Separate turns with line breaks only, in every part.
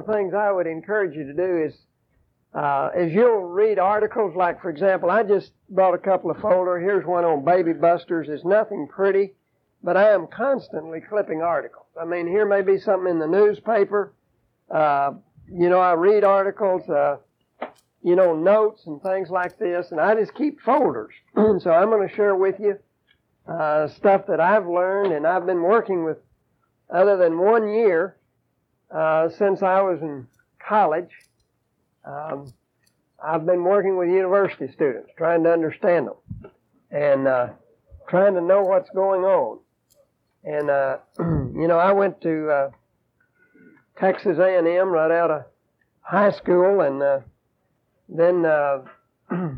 of the things I would encourage you to do is, uh, is you'll read articles like, for example, I just brought a couple of folder. Here's one on baby busters. It's nothing pretty, but I am constantly clipping articles. I mean, here may be something in the newspaper. Uh, you know, I read articles, uh, you know, notes and things like this, and I just keep folders. so I'm going to share with you uh, stuff that I've learned, and I've been working with, other than one year, uh, since I was in college. Um, I've been working with university students, trying to understand them, and uh, trying to know what's going on. And uh, you know, I went to uh, Texas A&M right out of high school, and uh, then uh,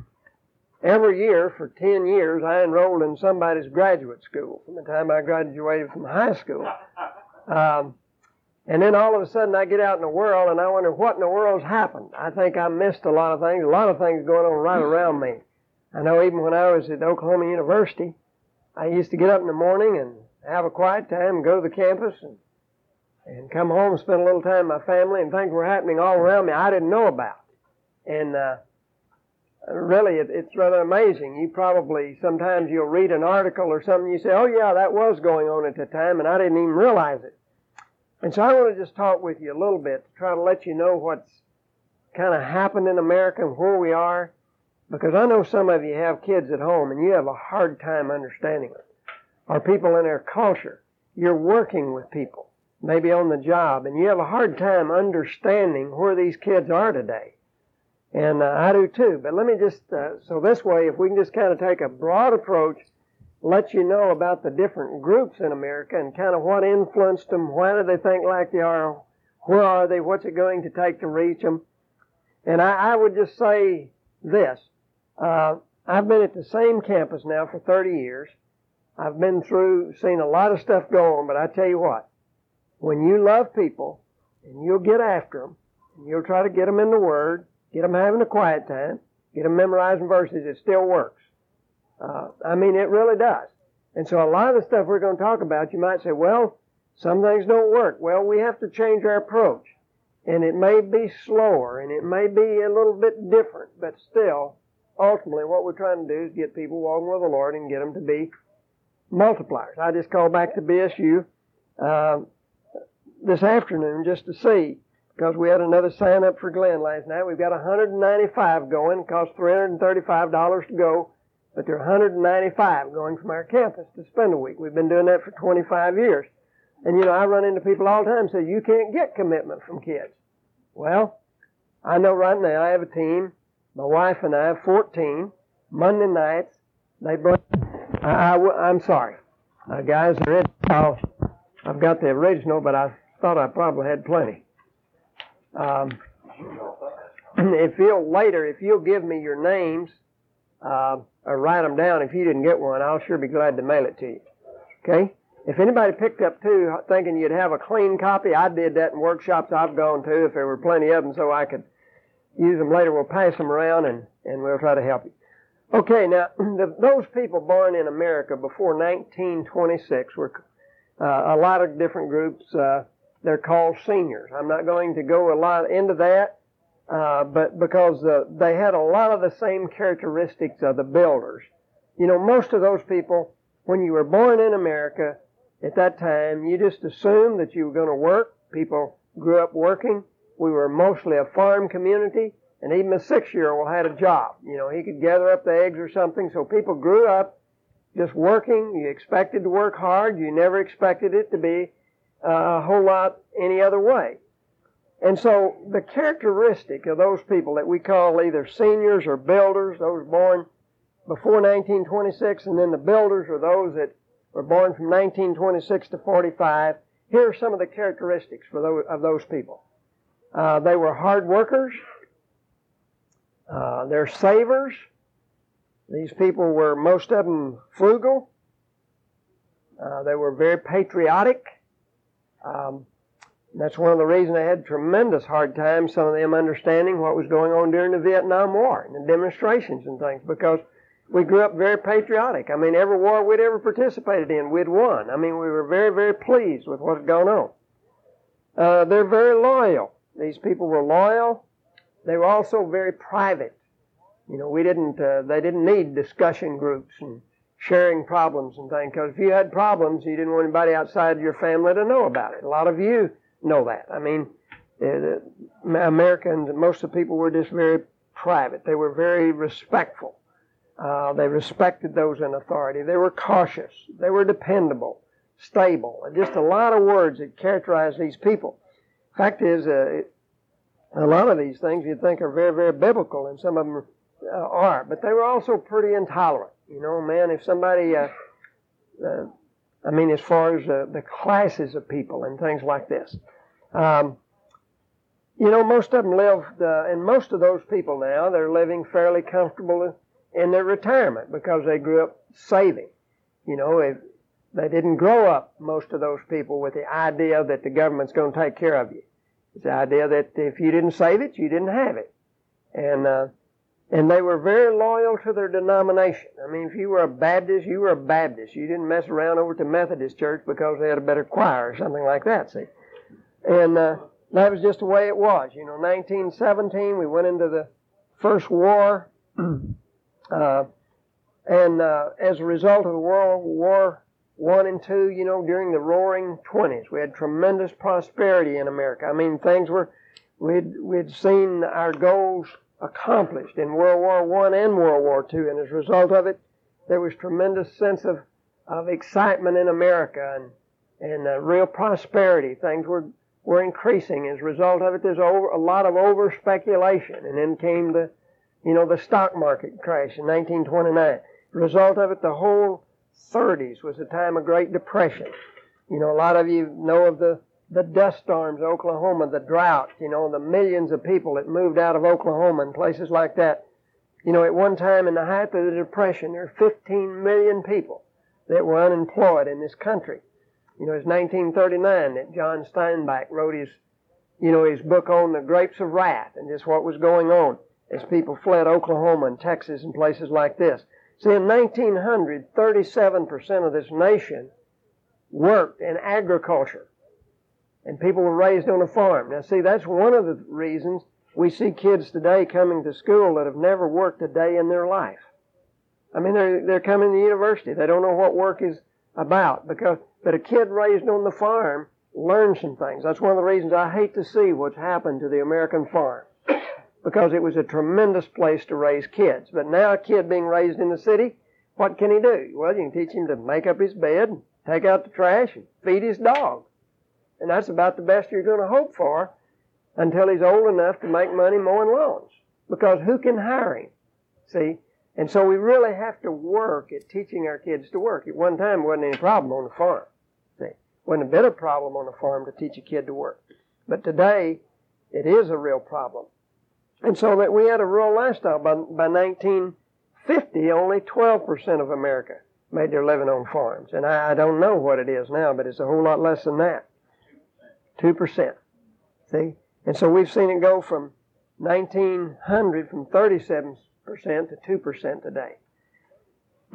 every year for 10 years I enrolled in somebody's graduate school from the time I graduated from high school. Um, and then all of a sudden I get out in the world and I wonder what in the world's happened. I think I missed a lot of things, a lot of things going on right around me. I know even when I was at Oklahoma University, I used to get up in the morning and have a quiet time, go to the campus and and come home and spend a little time with my family and things were happening all around me I didn't know about. And uh, really, it, it's rather amazing. You probably sometimes you'll read an article or something, you say, "Oh yeah, that was going on at the time," and I didn't even realize it. And so I want to just talk with you a little bit to try to let you know what's kind of happened in America and where we are, because I know some of you have kids at home and you have a hard time understanding it. Or people in our culture, you're working with people maybe on the job, and you have a hard time understanding where these kids are today. And uh, I do too. But let me just, uh, so this way, if we can just kind of take a broad approach, let you know about the different groups in America and kind of what influenced them, why do they think like they are, where are they, what's it going to take to reach them. And I, I would just say this. Uh, I've been at the same campus now for 30 years. I've been through, seen a lot of stuff go on, but I tell you what, when you love people and you'll get after them and you'll try to get them in the Word, get them having a quiet time, get them memorizing verses, it still works. Uh, I mean, it really does. And so a lot of the stuff we're going to talk about, you might say, well, some things don't work. Well, we have to change our approach. And it may be slower and it may be a little bit different, but still, ultimately what we're trying to do is get people walking with the Lord and get them to be multipliers. I just called back to BSU. Uh, this afternoon just to see because we had another sign up for Glenn last night. We've got 195 going. It costs $335 to go, but there are 195 going from our campus to spend a week. We've been doing that for 25 years. And you know, I run into people all the time say, you can't get commitment from kids. Well, I know right now I have a team. My wife and I have 14. Monday nights, they bring, I, I, am sorry. Uh, guys, are in, I've got the original, but I thought I probably had plenty. Um, if you'll later, if you'll give me your names uh, or write them down, if you didn't get one, I'll sure be glad to mail it to you. Okay? If anybody picked up two thinking you'd have a clean copy, I did that in workshops I've gone to if there were plenty of them so I could use them later. We'll pass them around and, and we'll try to help you. Okay, now, the, those people born in America before 1926 were uh, a lot of different groups. Uh, they're called seniors. I'm not going to go a lot into that, uh, but because uh, they had a lot of the same characteristics of the builders. You know, most of those people, when you were born in America at that time, you just assumed that you were going to work. People grew up working. We were mostly a farm community, and even a six-year-old had a job. You know, he could gather up the eggs or something. So people grew up just working. You expected to work hard. You never expected it to be uh, a whole lot any other way. And so the characteristic of those people that we call either seniors or builders, those born before 1926, and then the builders are those that were born from 1926 to 45. Here are some of the characteristics for those, of those people. Uh, they were hard workers. Uh, they're savers. These people were most of them frugal. Uh, they were very patriotic. Um, that's one of the reasons I had tremendous hard time, some of them understanding what was going on during the Vietnam War and the demonstrations and things, because we grew up very patriotic. I mean, every war we'd ever participated in, we'd won. I mean, we were very, very pleased with what had gone on. Uh, they're very loyal. These people were loyal. They were also very private. You know, we didn't, uh, they didn't need discussion groups and sharing problems and things, because if you had problems, you didn't want anybody outside of your family to know about it. A lot of you know that. I mean, Americans, most of the people were just very private. They were very respectful. Uh, they respected those in authority. They were cautious. They were dependable, stable. Just a lot of words that characterize these people. Fact is, uh, a lot of these things you'd think are very, very biblical, and some of them uh, are, but they were also pretty intolerant. You know, man, if somebody, uh, uh, I mean, as far as uh, the classes of people and things like this. Um, you know, most of them live, uh, and most of those people now, they're living fairly comfortable in their retirement because they grew up saving. You know, if they didn't grow up, most of those people, with the idea that the government's going to take care of you. It's the idea that if you didn't save it, you didn't have it. And, uh, and they were very loyal to their denomination. I mean, if you were a Baptist, you were a Baptist. You didn't mess around over to Methodist church because they had a better choir or something like that, see. And, uh, that was just the way it was. You know, 1917, we went into the first war. uh, and uh, as a result of World War One and Two, you know, during the Roaring Twenties, we had tremendous prosperity in America. I mean, things were we'd we'd seen our goals accomplished in World War One and World War Two, and as a result of it, there was tremendous sense of of excitement in America and and uh, real prosperity. Things were were increasing. As a result of it, there's over, a lot of over speculation. And then came the, you know, the stock market crash in 1929. result of it, the whole 30s was a time of Great Depression. You know, a lot of you know of the, the dust storms Oklahoma, the drought, you know, the millions of people that moved out of Oklahoma and places like that. You know, at one time in the height of the Depression, there were 15 million people that were unemployed in this country. You know, it's 1939 that John Steinbeck wrote his, you know, his book on the grapes of wrath and just what was going on as people fled Oklahoma and Texas and places like this. See, in 1900, 37% of this nation worked in agriculture. And people were raised on a farm. Now, see, that's one of the reasons we see kids today coming to school that have never worked a day in their life. I mean, they're, they're coming to university. They don't know what work is about because but a kid raised on the farm learns some things. That's one of the reasons I hate to see what's happened to the American farm. Because it was a tremendous place to raise kids. But now a kid being raised in the city, what can he do? Well, you can teach him to make up his bed, take out the trash, and feed his dog. And that's about the best you're going to hope for until he's old enough to make money mowing lawns. Because who can hire him? See? And so we really have to work at teaching our kids to work. At one time, wasn't any problem on the farm. See? Wasn't a bit of problem on the farm to teach a kid to work. But today, it is a real problem. And so that we had a rural lifestyle. By, by 1950, only 12% of America made their living on farms. And I, I don't know what it is now, but it's a whole lot less than that. 2%. See? And so we've seen it go from 1900 from 37% to 2% today.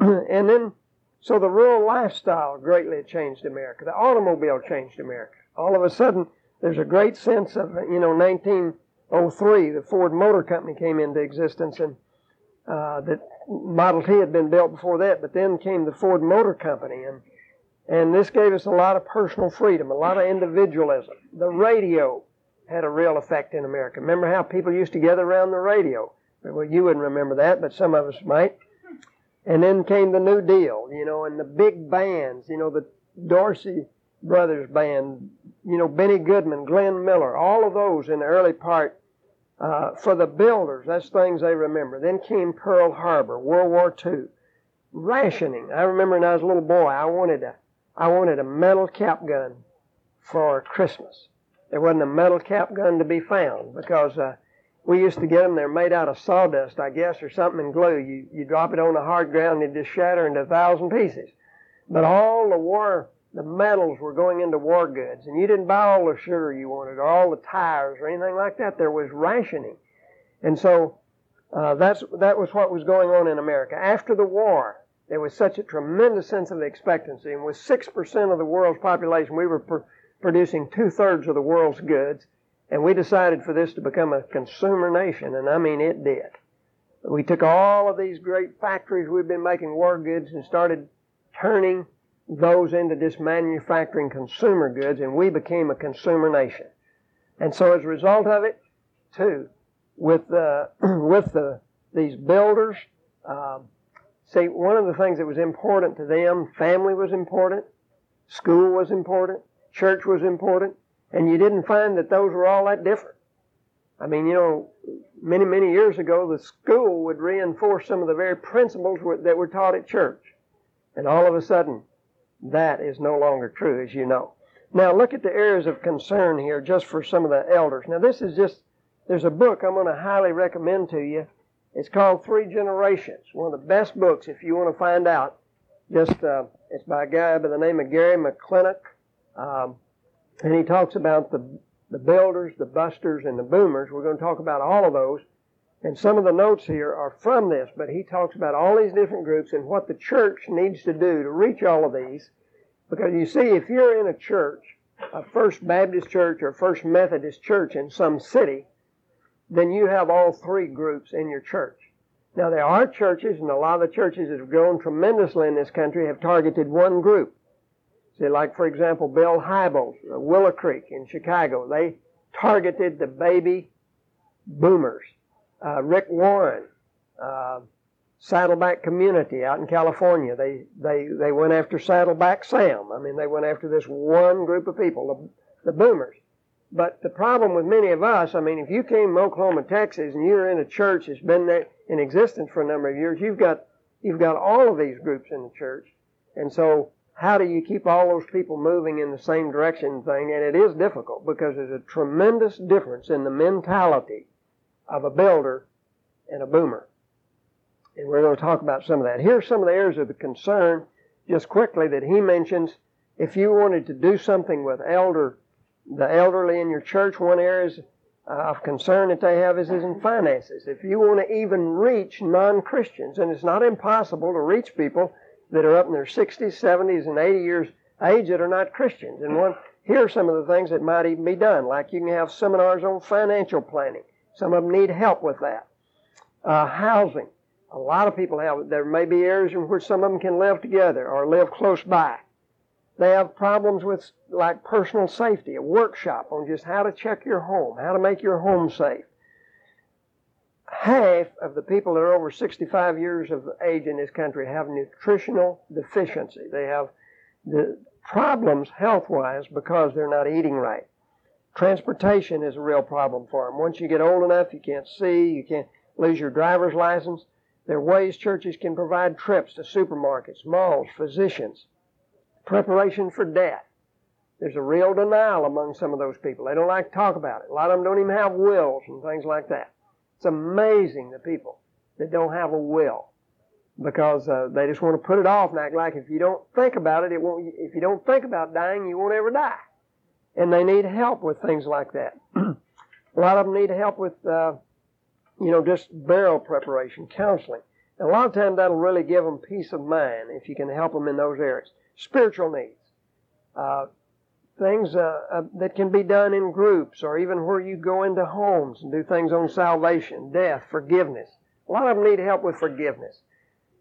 and then so the rural lifestyle greatly changed America. The automobile changed America. All of a sudden, there's a great sense of, you know, 1903, the Ford Motor Company came into existence and uh, that Model T had been built before that, but then came the Ford Motor Company and and this gave us a lot of personal freedom, a lot of individualism. The radio had a real effect in America. Remember how people used to gather around the radio? Well, you wouldn't remember that, but some of us might. And then came the New Deal, you know, and the big bands, you know, the Dorsey Brothers Band, you know, Benny Goodman, Glenn Miller, all of those in the early part. Uh, for the builders, that's things they remember. Then came Pearl Harbor, World War II, rationing. I remember when I was a little boy, I wanted a, I wanted a metal cap gun for Christmas. There wasn't a metal cap gun to be found because uh, we used to get them. They're made out of sawdust, I guess, or something and glue. You you drop it on the hard ground, and it just shatter into a thousand pieces. But all the war, the metals were going into war goods, and you didn't buy all the sugar you wanted, or all the tires, or anything like that. There was rationing, and so uh, that's that was what was going on in America after the war. There was such a tremendous sense of expectancy, and with six percent of the world's population, we were pr- producing two thirds of the world's goods And we decided for this to become a consumer nation, and I mean it did. We took all of these great factories we've been making war goods and started turning those into just manufacturing consumer goods, and we became a consumer nation. And so as a result of it, too, with the, with the, these builders, um, see, one of the things that was important to them, family was important, school was important, church was important, and you didn't find that those were all that different. I mean, you know, many, many years ago, the school would reinforce some of the very principles that were taught at church. And all of a sudden, that is no longer true, as you know. Now, look at the areas of concern here just for some of the elders. Now, this is just, there's a book I'm going to highly recommend to you. It's called Three Generations. One of the best books if you want to find out. Just, uh, it's by a guy by the name of Gary McClintock. Um, and he talks about the, the builders, the busters, and the boomers. We're going to talk about all of those. And some of the notes here are from this, but he talks about all these different groups and what the church needs to do to reach all of these. Because you see, if you're in a church, a First Baptist church or First Methodist church in some city, then you have all three groups in your church. Now there are churches, and a lot of the churches that have grown tremendously in this country have targeted one group. See, like for example, Bill Hybels, Willow Creek in Chicago, they targeted the baby boomers uh, Rick Warren, uh, Saddleback Community out in California. They, they, they went after Saddleback Sam. I mean, they went after this one group of people, the, the boomers. But the problem with many of us, I mean, if you came from Oklahoma, Texas, and you're in a church that's been there in existence for a number of years, you've got, you've got all of these groups in the church. And so, how do you keep all those people moving in the same direction thing? And it is difficult because there's a tremendous difference in the mentality of a builder and a boomer. And we're going to talk about some of that. Here's some of the areas of concern, just quickly, that he mentions. If you wanted to do something with elder, the elderly in your church, one area of concern that they have is, is in finances. If you want to even reach non-Christians, and it's not impossible to reach people that are up in their 60s, 70s, and 80 years age that are not Christians. And one, here are some of the things that might even be done. Like you can have seminars on financial planning. Some of them need help with that. Uh, housing. A lot of people have, there may be areas in which some of them can live together or live close by. They have problems with like personal safety, a workshop on just how to check your home, how to make your home safe. Half of the people that are over 65 years of age in this country have nutritional deficiency. They have the problems health wise because they're not eating right. Transportation is a real problem for them. Once you get old enough, you can't see, you can't lose your driver's license. There are ways churches can provide trips to supermarkets, malls, physicians, preparation for death. There's a real denial among some of those people. They don't like to talk about it. A lot of them don't even have wills and things like that. It's amazing the people that don't have a will because uh, they just want to put it off and act like if you don't think about it, it won't. If you don't think about dying, you won't ever die and they need help with things like that. a lot of them need help with, uh, you know, just burial preparation, counseling. And a lot of times that'll really give them peace of mind if you can help them in those areas. Spiritual needs. Uh, things uh, uh, that can be done in groups or even where you go into homes and do things on salvation, death, forgiveness. A lot of them need help with forgiveness.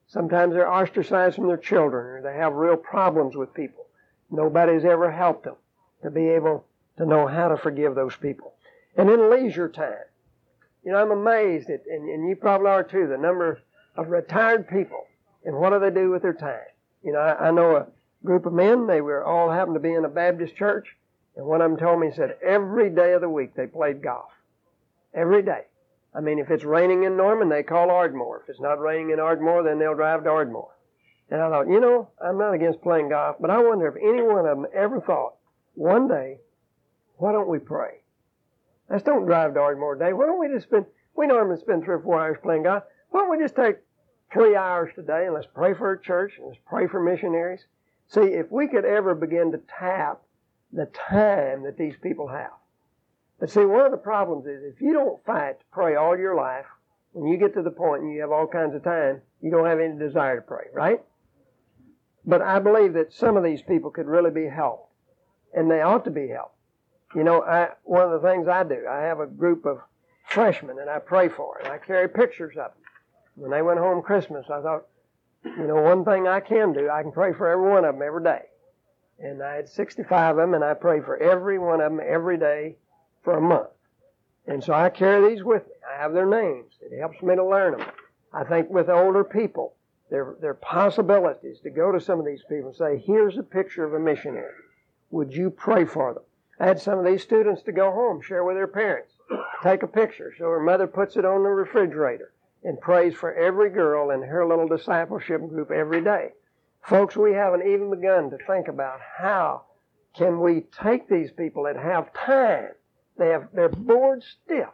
Sometimes they're ostracized from their children or they have real problems with people. Nobody's ever helped them to be able to know how to forgive those people. And in leisure time, you know, I'm amazed at, and, and you probably are too, the number of retired people and what do they do with their time. You know, I, I know a group of men, they were all happened to be in a Baptist church, and one of them told me, he said, every day of the week they played golf. Every day. I mean, if it's raining in Norman, they call Ardmore. If it's not raining in Ardmore, then they'll drive to Ardmore. And I thought, you know, I'm not against playing golf, but I wonder if any one of them ever thought, one day, why don't we pray? Let's don't drive to Ardmore today. Why don't we just spend, we normally spend three or four hours playing God. Why don't we just take three hours today and let's pray for a church and let's pray for missionaries? See, if we could ever begin to tap the time that these people have. But see, one of the problems is if you don't fight to pray all your life, when you get to the point and you have all kinds of time, you don't have any desire to pray, right? But I believe that some of these people could really be helped and they ought to be helped. you know, I, one of the things I do, I have a group of freshmen that I pray for, and I carry pictures of them. When they went home Christmas, I thought, you know, one thing I can do, I can pray for every one of them every day. And I had 65 of them, and I pray for every one of them every day for a month. And so I carry these with me. I have their names. It helps me to learn them. I think with older people, there are possibilities to go to some of these people and say, here's a picture of a missionary. Would you pray for them? I had some of these students to go home, share with their parents, take a picture. So her mother puts it on the refrigerator and prays for every girl in her little discipleship group every day. Folks, we haven't even begun to think about how can we take these people that have time. They have, they're bored stiff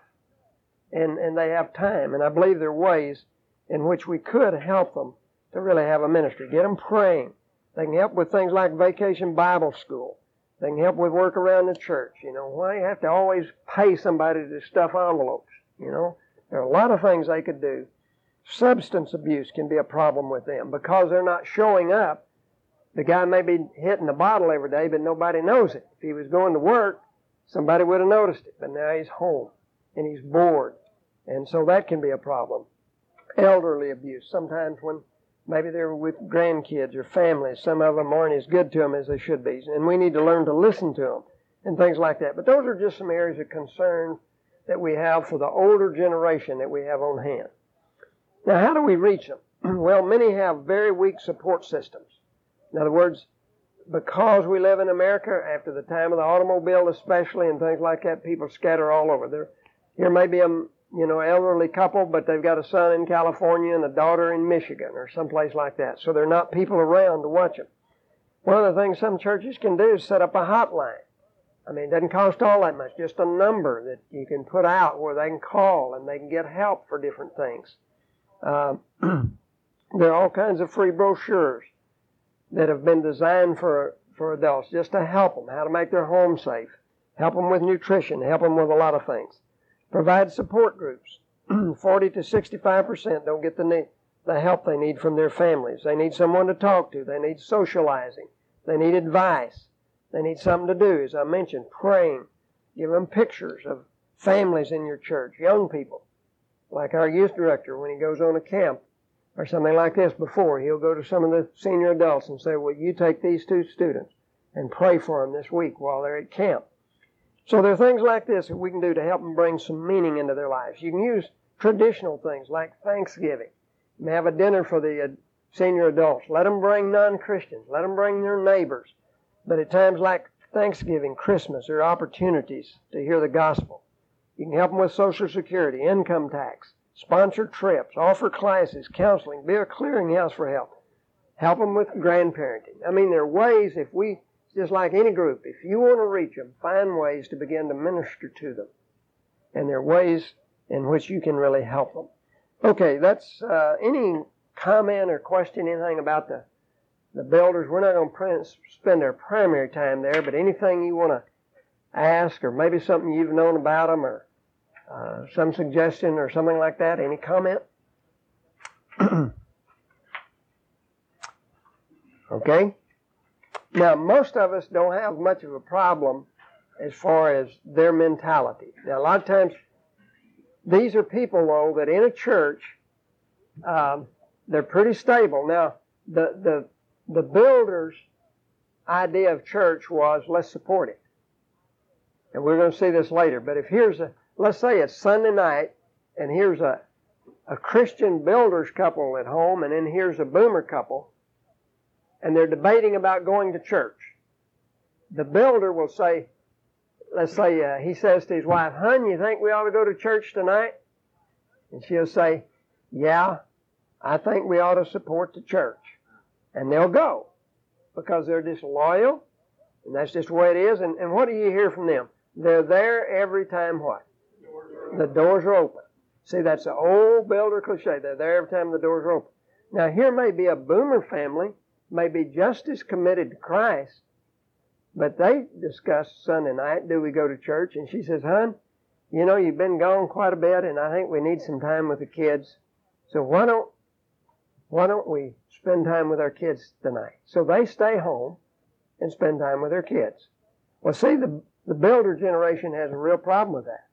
and, and they have time. And I believe there are ways in which we could help them to really have a ministry. Get them praying. They can help with things like vacation Bible school. They can help with work around the church. You know, why you have to always pay somebody to stuff envelopes? You know, there are a lot of things they could do. Substance abuse can be a problem with them because they're not showing up. The guy may be hitting the bottle every day, but nobody knows it. If he was going to work, somebody would have noticed it. But now he's home and he's bored. And so that can be a problem. Elderly abuse. Sometimes when maybe they're with grandkids or families, some of them aren't as good to them as they should be. And we need to learn to listen to them and things like that. But those are just some areas of concern that we have for the older generation that we have on hand. Now, how do we reach them? well, many have very weak support systems. In other words, because we live in America, after the time of the automobile especially, and things like that, people scatter all over. There, here may be a you know elderly couple, but they've got a son in California and a daughter in Michigan or someplace like that. So there are not people around to watch them. One of the things some churches can do is set up a hotline. I mean, it doesn't cost all that much, just a number that you can put out where they can call and they can get help for different things. Uh, there are all kinds of free brochures that have been designed for for adults just to help them how to make their home safe, help them with nutrition, help them with a lot of things. Provide support groups. 40 to 65 percent don't get the need, the help they need from their families. They need someone to talk to. They need socializing. They need advice. They need something to do. As I mentioned, praying. Give them pictures of families in your church, young people like our youth director when he goes on a camp or something like this before, he'll go to some of the senior adults and say, Well, you take these two students and pray for them this week while they're at camp. So there are things like this that we can do to help them bring some meaning into their lives. You can use traditional things like Thanksgiving. You have a dinner for the uh, senior adults. Let them bring non Christians, let them bring their neighbors. But at times like Thanksgiving, Christmas, there are opportunities to hear the gospel. You can help them with Social Security, income tax, sponsor trips, offer classes, counseling, be a clearinghouse for help. Help them with grandparenting. I mean, there are ways if we, just like any group, if you want to reach them, find ways to begin to minister to them. And there are ways in which you can really help them. Okay, that's uh, any comment or question, anything about the the builders. We're not going to spend our primary time there, but anything you want to ask, or maybe something you've known about them, or uh, some suggestion or something like that? Any comment? okay. Now, most of us don't have much of a problem as far as their mentality. Now, a lot of times, these are people, though, that in a church, um, they're pretty stable. Now, the, the, the builder's idea of church was let's support it. And we're going to see this later. But if here's a, let's say it's Sunday night, and here's a, a Christian builders couple at home, and then here's a boomer couple, and they're debating about going to church. The builder will say, let's say uh, he says to his wife, Hun, you think we ought to go to church tonight? And she'll say, Yeah, I think we ought to support the church. And they'll go because they're disloyal, and that's just the way it is. And, and what do you hear from them? They're there every time what? The doors are open. See, that's the old builder cliche. They're there every time the doors are open. Now, here may be a boomer family, may be just as committed to Christ, but they discuss Sunday night, do we go to church? And she says, Hon, you know, you've been gone quite a bit, and I think we need some time with the kids. So why don't why don't we spend time with our kids tonight? So they stay home and spend time with their kids. Well, see, the The builder generation has a real problem with that.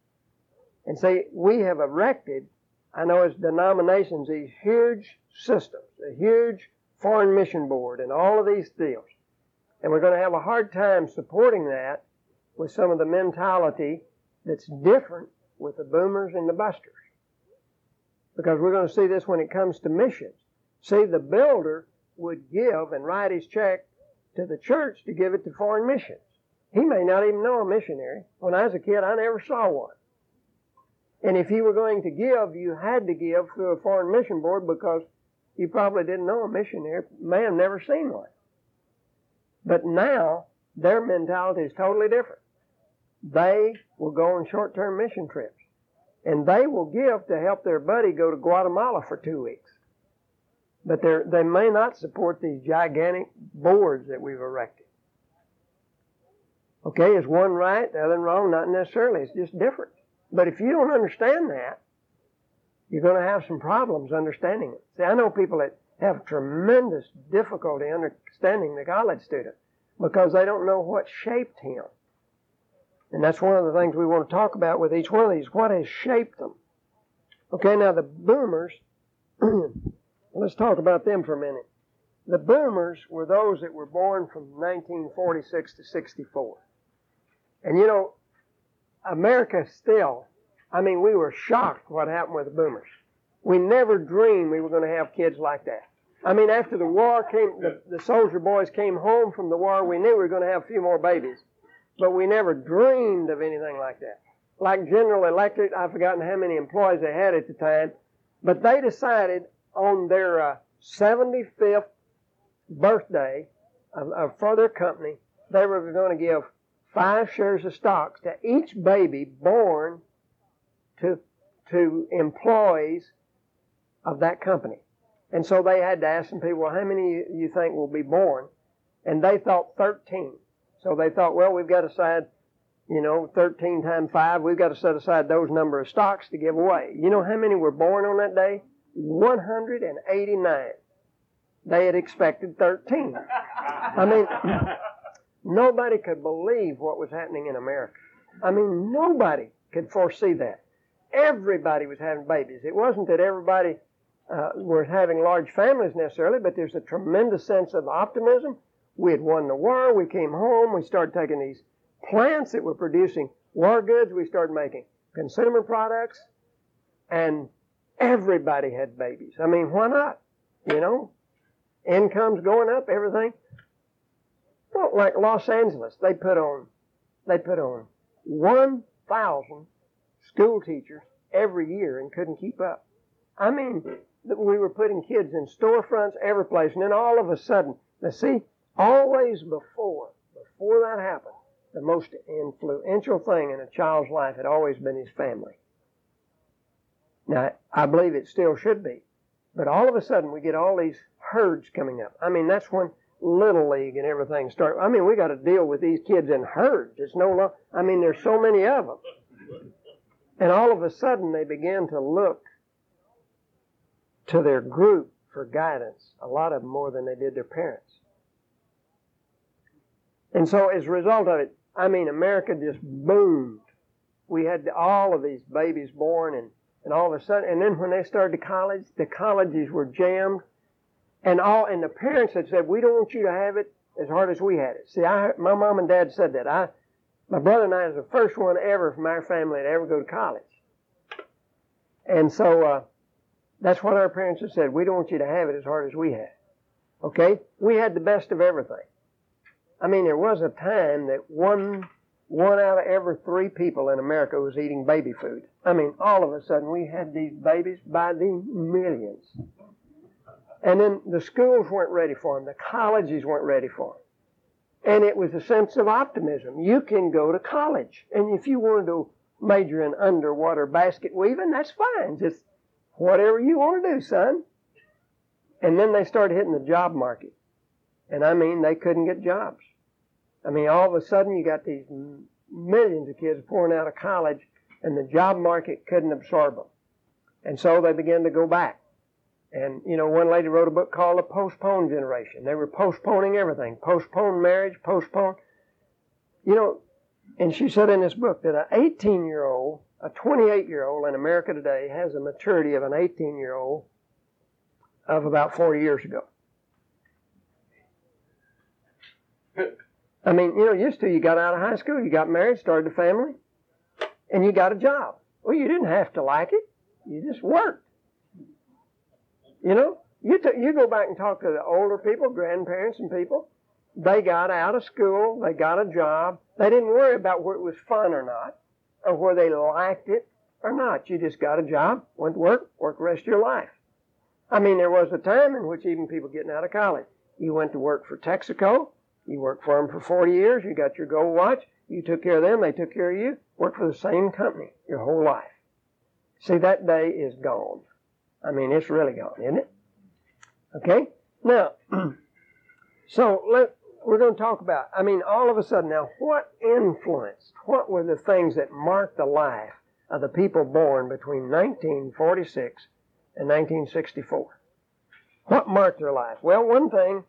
And see, we have erected, I know as denominations, these huge systems, a huge foreign mission board and all of these deals. And we're going to have a hard time supporting that with some of the mentality that's different with the boomers and the busters. Because we're going to see this when it comes to missions. See, the builder would give and write his check to the church to give it to foreign missions. He may not even know a missionary. When I was a kid, I never saw one. And if you were going to give, you had to give through a foreign mission board because you probably didn't know a missionary, may have never seen one. But now, their mentality is totally different. They will go on short term mission trips. And they will give to help their buddy go to Guatemala for two weeks. But they may not support these gigantic boards that we've erected. Okay, is one right, the other wrong? Not necessarily. It's just different. But if you don't understand that, you're going to have some problems understanding it. See, I know people that have tremendous difficulty understanding the college student because they don't know what shaped him. And that's one of the things we want to talk about with each one of these. What has shaped them? Okay, now the boomers, let's talk about them for a minute. The boomers were those that were born from 1946 to 64. And you know, America still, I mean, we were shocked what happened with the boomers. We never dreamed we were going to have kids like that. I mean, after the war came, the, the soldier boys came home from the war, we knew we were going to have a few more babies. But we never dreamed of anything like that. Like General Electric, I've forgotten how many employees they had at the time, but they decided on their uh, 75th birthday of, of, for their company, they were going to give five shares of stocks to each baby born to, to employees of that company. And so they had to ask some people, well, how many you think will be born? And they thought 13. So they thought, well, we've got to decide, you know, 13 times 5, we've got to set aside those number of stocks to give away. You know how many were born on that day? 189. They had expected 13. I mean, nobody could believe what was happening in America. I mean, nobody could foresee that. Everybody was having babies. It wasn't that everybody uh, having large families necessarily, but there's a tremendous sense of optimism we had won the war. We came home. We started taking these plants that were producing war goods. We started making consumer products. And everybody had babies. I mean, why not? You know, incomes going up, everything. Well, like Los Angeles, they put on, they put on 1,000 school teachers every year and couldn't keep up. I mean, we were putting kids in storefronts every place, and then all of a sudden, now see, Always before, before that happened, the most influential thing in a child's life had always been his family. Now, I believe it still should be. But all of a sudden, we get all these herds coming up. I mean, that's when Little League and everything start. I mean, we got to deal with these kids in herds. It's no longer, I mean, there's so many of them. And all of a sudden, they begin to look to their group for guidance, a lot of them more than they did their parents. And so as a result of it, I mean, America just boomed. We had all of these babies born and, and all of a sudden, and then when they started college, the colleges were jammed. And all, and the parents had said, we don't want you to have it as hard as we had it. See, I, my mom and dad said that. I, my brother and I was the first one ever from our family to ever go to college. And so, uh, that's what our parents had said. We don't want you to have it as hard as we had. Okay? We had the best of everything. I mean, there was a time that one one out of every three people in America was eating baby food. I mean, all of a sudden we had these babies by the millions. And then the schools weren't ready for them. The colleges weren't ready for them. And it was a sense of optimism. You can go to college. And if you wanted to major in underwater basket weaving, that's fine. Just whatever you want to do, son. And then they started hitting the job market. And I mean, they couldn't get jobs. I mean, all of a sudden you got these millions of kids pouring out of college and the job market couldn't absorb them. And so they began to go back. And, you know, one lady wrote a book called The Postponed Generation. They were postponing everything. Postpone marriage, postpone. You know, And she said in this book that an 18 year old, a 28 year old in America today has a maturity of an 18 year old of about 40 years ago. I mean, you know, used to you got out of high school, you got married, started a family, and you got a job. Well, you didn't have to like it. You just worked. You know, you t- you go back and talk to the older people, grandparents and people. They got out of school, they got a job. They didn't worry about whether it was fun or not, or whether they liked it or not. You just got a job, went to work, worked the rest of your life. I mean, there was a time in which even people getting out of college, you went to work for Texaco, you worked for them for 40 years, you got your gold watch, you took care of them, they took care of you, worked for the same company your whole life. See, that day is gone. I mean, it's really gone, isn't it? Okay? Now, so let, we're going to talk about, I mean, all of a sudden, now, what influenced, what were the things that marked the life of the people born between 1946 and 1964? What marked their life? Well, one thing,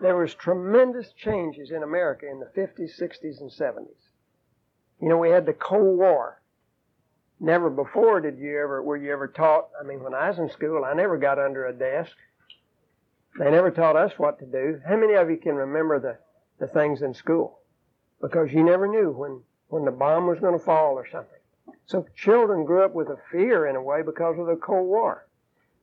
there was tremendous changes in America in the 50s, 60s, and 70s. You know, we had the Cold War. Never before did you ever, were you ever taught, I mean, when I was in school, I never got under a desk. They never taught us what to do. How many of you can remember the, the things in school? Because you never knew when, when the bomb was going to fall or something. So children grew up with a fear in a way because of the Cold War.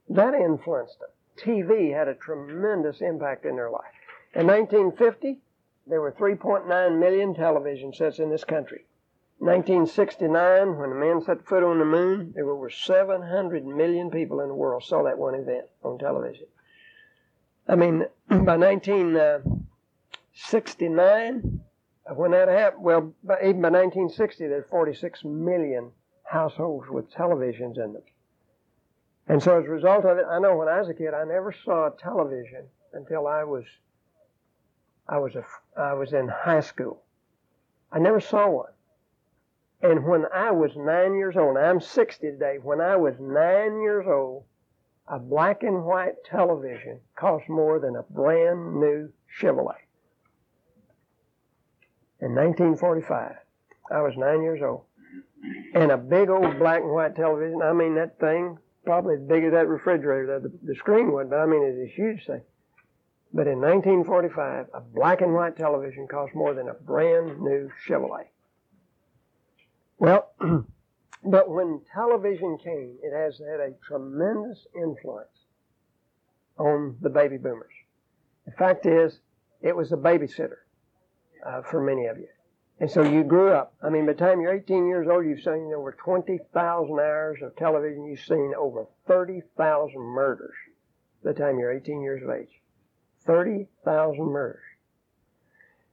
That influenced them. TV had a tremendous impact in their life. In 1950, there were 3.9 million television sets in this country. 1969, when the man set foot on the moon, there were over 700 million people in the world saw that one event on television. I mean, by 1969, when that happened, well, even by 1960, there were 46 million households with televisions in them. And so as a result of it, I know when I was a kid, I never saw television until I was, I was a, I was in high school. I never saw one. And when I was nine years old, I'm 60 today, when I was nine years old, a black and white television cost more than a brand new Chevrolet. In 1945, I was nine years old. And a big old black and white television, I mean, that thing, probably as big as that refrigerator the, the screen would, but I mean, it's a huge thing. But in 1945, a black and white television cost more than a brand new Chevrolet. Well, But when television came, it has had a tremendous influence on the baby boomers. The fact is, it was a babysitter uh, for many of you. And so you grew up. I mean, by the time you're 18 years old, you've seen over 20,000 hours of television. You've seen over 30,000 murders by the time you're 18 years of age. 30,000 murders.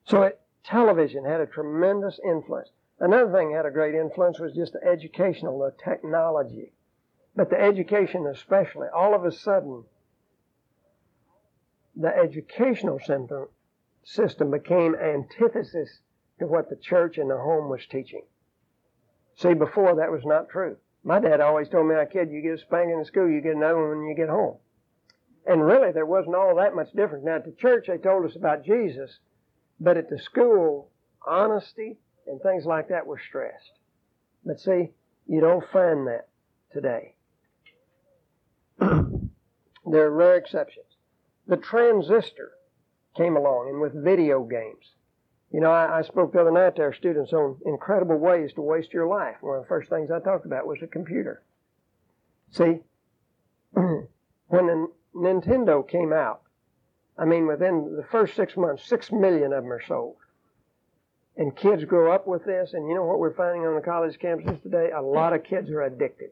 So it, television had a tremendous influence. Another thing had a great influence was just the educational, the technology. But the education especially, all of a sudden, the educational system became antithesis to what the church and the home was teaching. See, before that was not true. My dad always told me, "I kid, you get a spanking in school, you get another one when you get home." And really, there wasn't all that much difference. Now, at the church, they told us about Jesus, but at the school, honesty, and things like that were stressed. But see, you don't find that today. there are rare exceptions. The transistor came along, and with video games. You know, I, I, spoke the other night to our students on incredible ways to waste your life. One of the first things I talked about was a computer. See, when the Nintendo came out, I mean, within the first six months, six million of them are sold. And kids grow up with this, and you know what we're finding on the college campuses today? A lot of kids are addicted.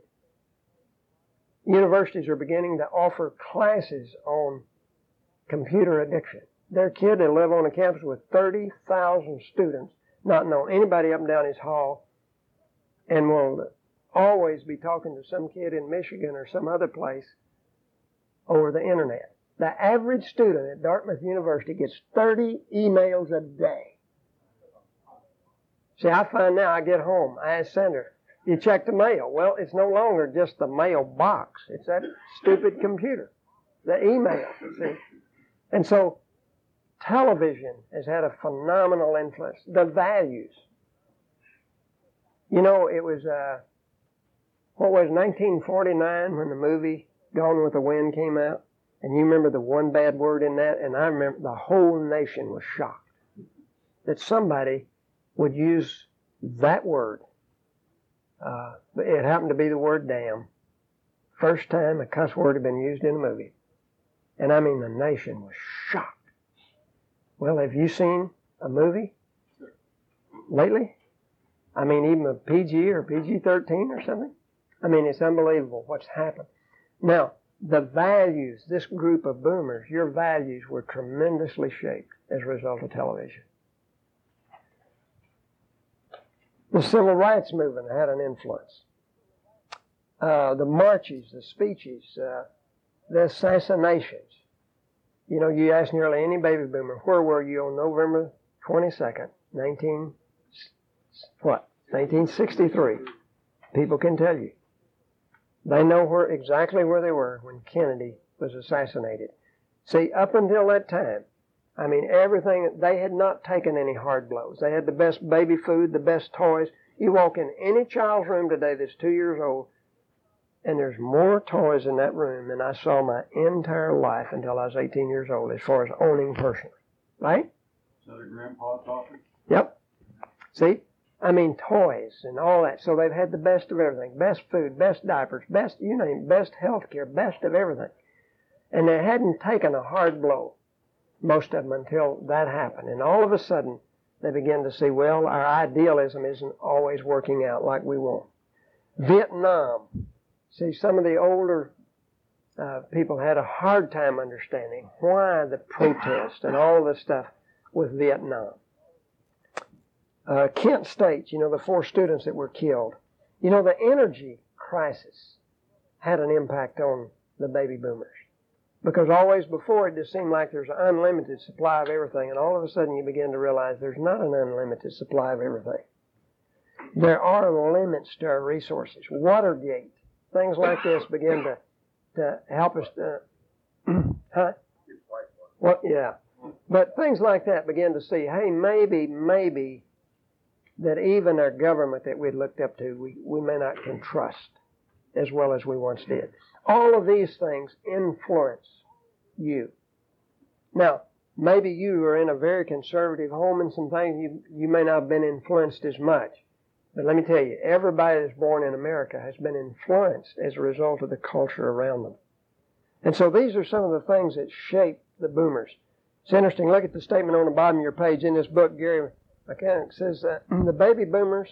Universities are beginning to offer classes on computer addiction. Their kid will live on a campus with 30,000 students, not know anybody up and down his hall, and will always be talking to some kid in Michigan or some other place over the internet. The average student at Dartmouth University gets 30 emails a day. See, I find now I get home, I send her, you check the mail. Well, it's no longer just the mail box. It's that stupid computer, the email, see. And so television has had a phenomenal influence. The values. You know, it was, uh, what was 1949 when the movie Gone with the Wind came out? And you remember the one bad word in that? And I remember the whole nation was shocked that somebody would use that word. Uh, it happened to be the word damn. First time a cuss word had been used in a movie. And I mean, the nation was shocked. Well, have you seen a movie lately? I mean, even a PG or PG 13 or something? I mean, it's unbelievable what's happened. Now, the values, this group of boomers, your values were tremendously shaped as a result of television. The civil rights movement had an influence. Uh, the marches, the speeches, uh, the assassinations. You know, you ask nearly any baby boomer, where were you on November 22nd, 19, what, 1963? People can tell you. They know where exactly where they were when Kennedy was assassinated. See, up until that time, I mean, everything, they had not taken any hard blows. They had the best baby food, the best toys. You walk in any child's room today that's two years old, and there's more toys in that room than I saw my entire life until I was 18 years old, as far as owning personally. Right?
So their grandpa me?
Yep. See? I mean, toys and all that. So they've had the best of everything best food, best diapers, best, you name it, best health care, best of everything. And they hadn't taken a hard blow, most of them, until that happened. And all of a sudden, they begin to see, well, our idealism isn't always working out like we want. Vietnam. See, some of the older uh, people had a hard time understanding why the protest and all the stuff with Vietnam. Uh, Kent State, you know, the four students that were killed. You know, the energy crisis had an impact on the baby boomers. Because always before it just seemed like there's an unlimited supply of everything, and all of a sudden you begin to realize there's not an unlimited supply of everything. There are limits to our resources. Watergate, things like this begin to, to help us to, huh? Well, yeah. But things like that begin to see, hey, maybe, maybe that even our government that we'd looked up to, we, we may not can trust as well as we once did. All of these things influence you. Now, maybe you are in a very conservative home and some things you, you may not have been influenced as much. But let me tell you, everybody that's born in America has been influenced as a result of the culture around them. And so these are some of the things that shape the boomers. It's interesting. Look at the statement on the bottom of your page in this book. Gary McKenna says that the baby boomers,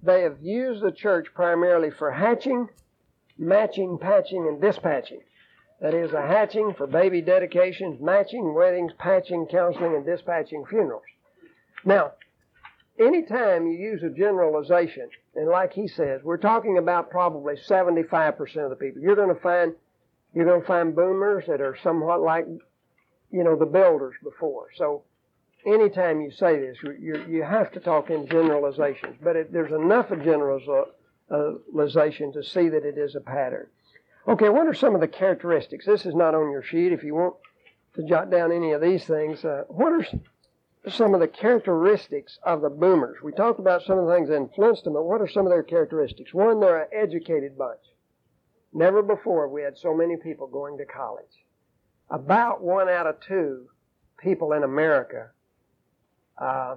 they have used the church primarily for hatching, matching, patching, and dispatching. That is, a hatching for baby dedications, matching weddings, patching counseling, and dispatching funerals. Now, anytime you use a generalization, and like he says, we're talking about probably 75% of the people. You're going to find you're going to find boomers that are somewhat like, you know, the builders before. So, anytime you say this, you you have to talk in generalizations. But it, there's enough of generalization to see that it is a pattern. Okay, what are some of the characteristics? This is not on your sheet. If you want to jot down any of these things, uh, what are some of the characteristics of the boomers? We talked about some of the things that influenced them, but what are some of their characteristics? One, they're an educated bunch. Never before have we had so many people going to college. About one out of two people in America uh,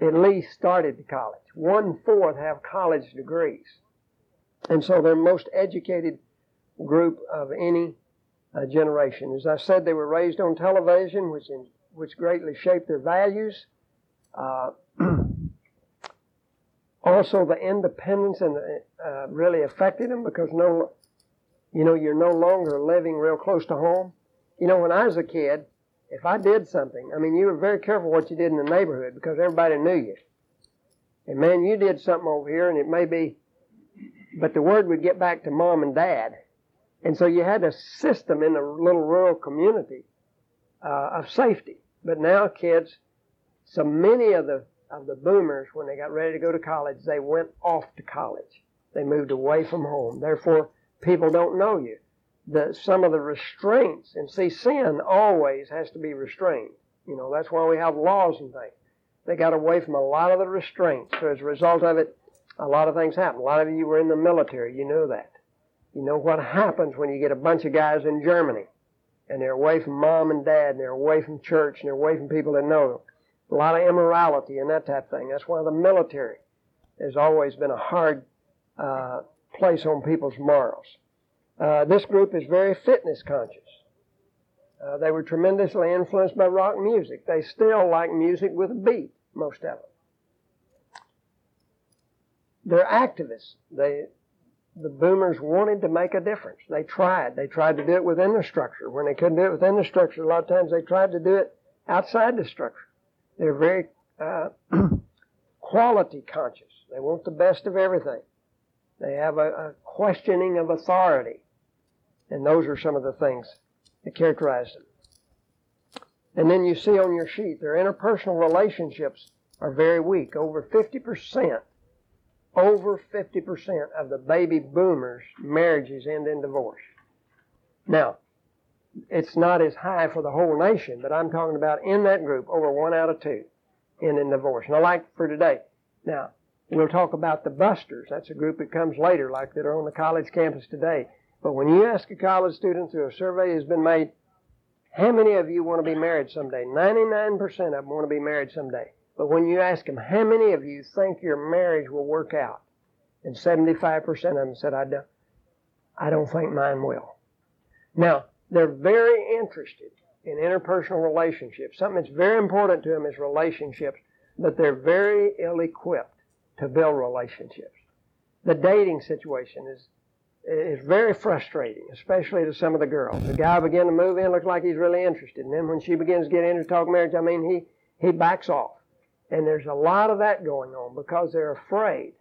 at least started to college. One fourth have college degrees. And so they're most educated group of any uh, generation. As I said, they were raised on television, which in, which greatly shaped their values. Uh, also, the independence and uh, really affected them because no, you know, you're no longer living real close to home. You know, when I was a kid, if I did something, I mean, you were very careful what you did in the neighborhood because everybody knew you. And man, you did something over here, and it may be, but the word would get back to mom and dad. And so you had a system in the little rural community uh, of safety. But now kids, so many of the of the boomers, when they got ready to go to college, they went off to college. They moved away from home. Therefore, people don't know you. The, some of the restraints, and see, sin always has to be restrained. You know, that's why we have laws and things. They got away from a lot of the restraints. So as a result of it, A lot of things happen. A lot of you were in the military. You know that. You know what happens when you get a bunch of guys in Germany and they're away from mom and dad and they're away from church and they're away from people that know them. A lot of immorality and that type of thing. That's why the military has always been a hard uh, place on people's morals. Uh, this group is very fitness conscious. Uh, they were tremendously influenced by rock music. They still like music with a beat, most of them. They're activists. They, the boomers wanted to make a difference. They tried. They tried to do it within the structure. When they couldn't do it within the structure, a lot of times they tried to do it outside the structure. They're very uh, quality conscious. They want the best of everything. They have a, a questioning of authority. And those are some of the things that characterize them. And then you see on your sheet, their interpersonal relationships are very weak. Over 50%, over 50% of the baby boomers' marriages end in divorce. Now, it's not as high for the whole nation, but I'm talking about in that group, over one out of two end in divorce. Now, like for today, now, we'll talk about the busters. That's a group that comes later, like that are on the college campus today. But when you ask a college student through a survey has been made, how many of you want to be married someday? 99% of them want to be married someday. But when you ask them, how many of you think your marriage will work out? And 75% of them said, I don't, I don't think mine will. Now, they're very interested in interpersonal relationships. Something that's very important to them is relationships, but they're very ill equipped to build relationships. The dating situation is is very frustrating, especially to some of the girls. The guy begin to move in, looks like he's really interested, and then when she begins to get into talk marriage, I mean, he he backs off, and there's a lot of that going on because they're afraid.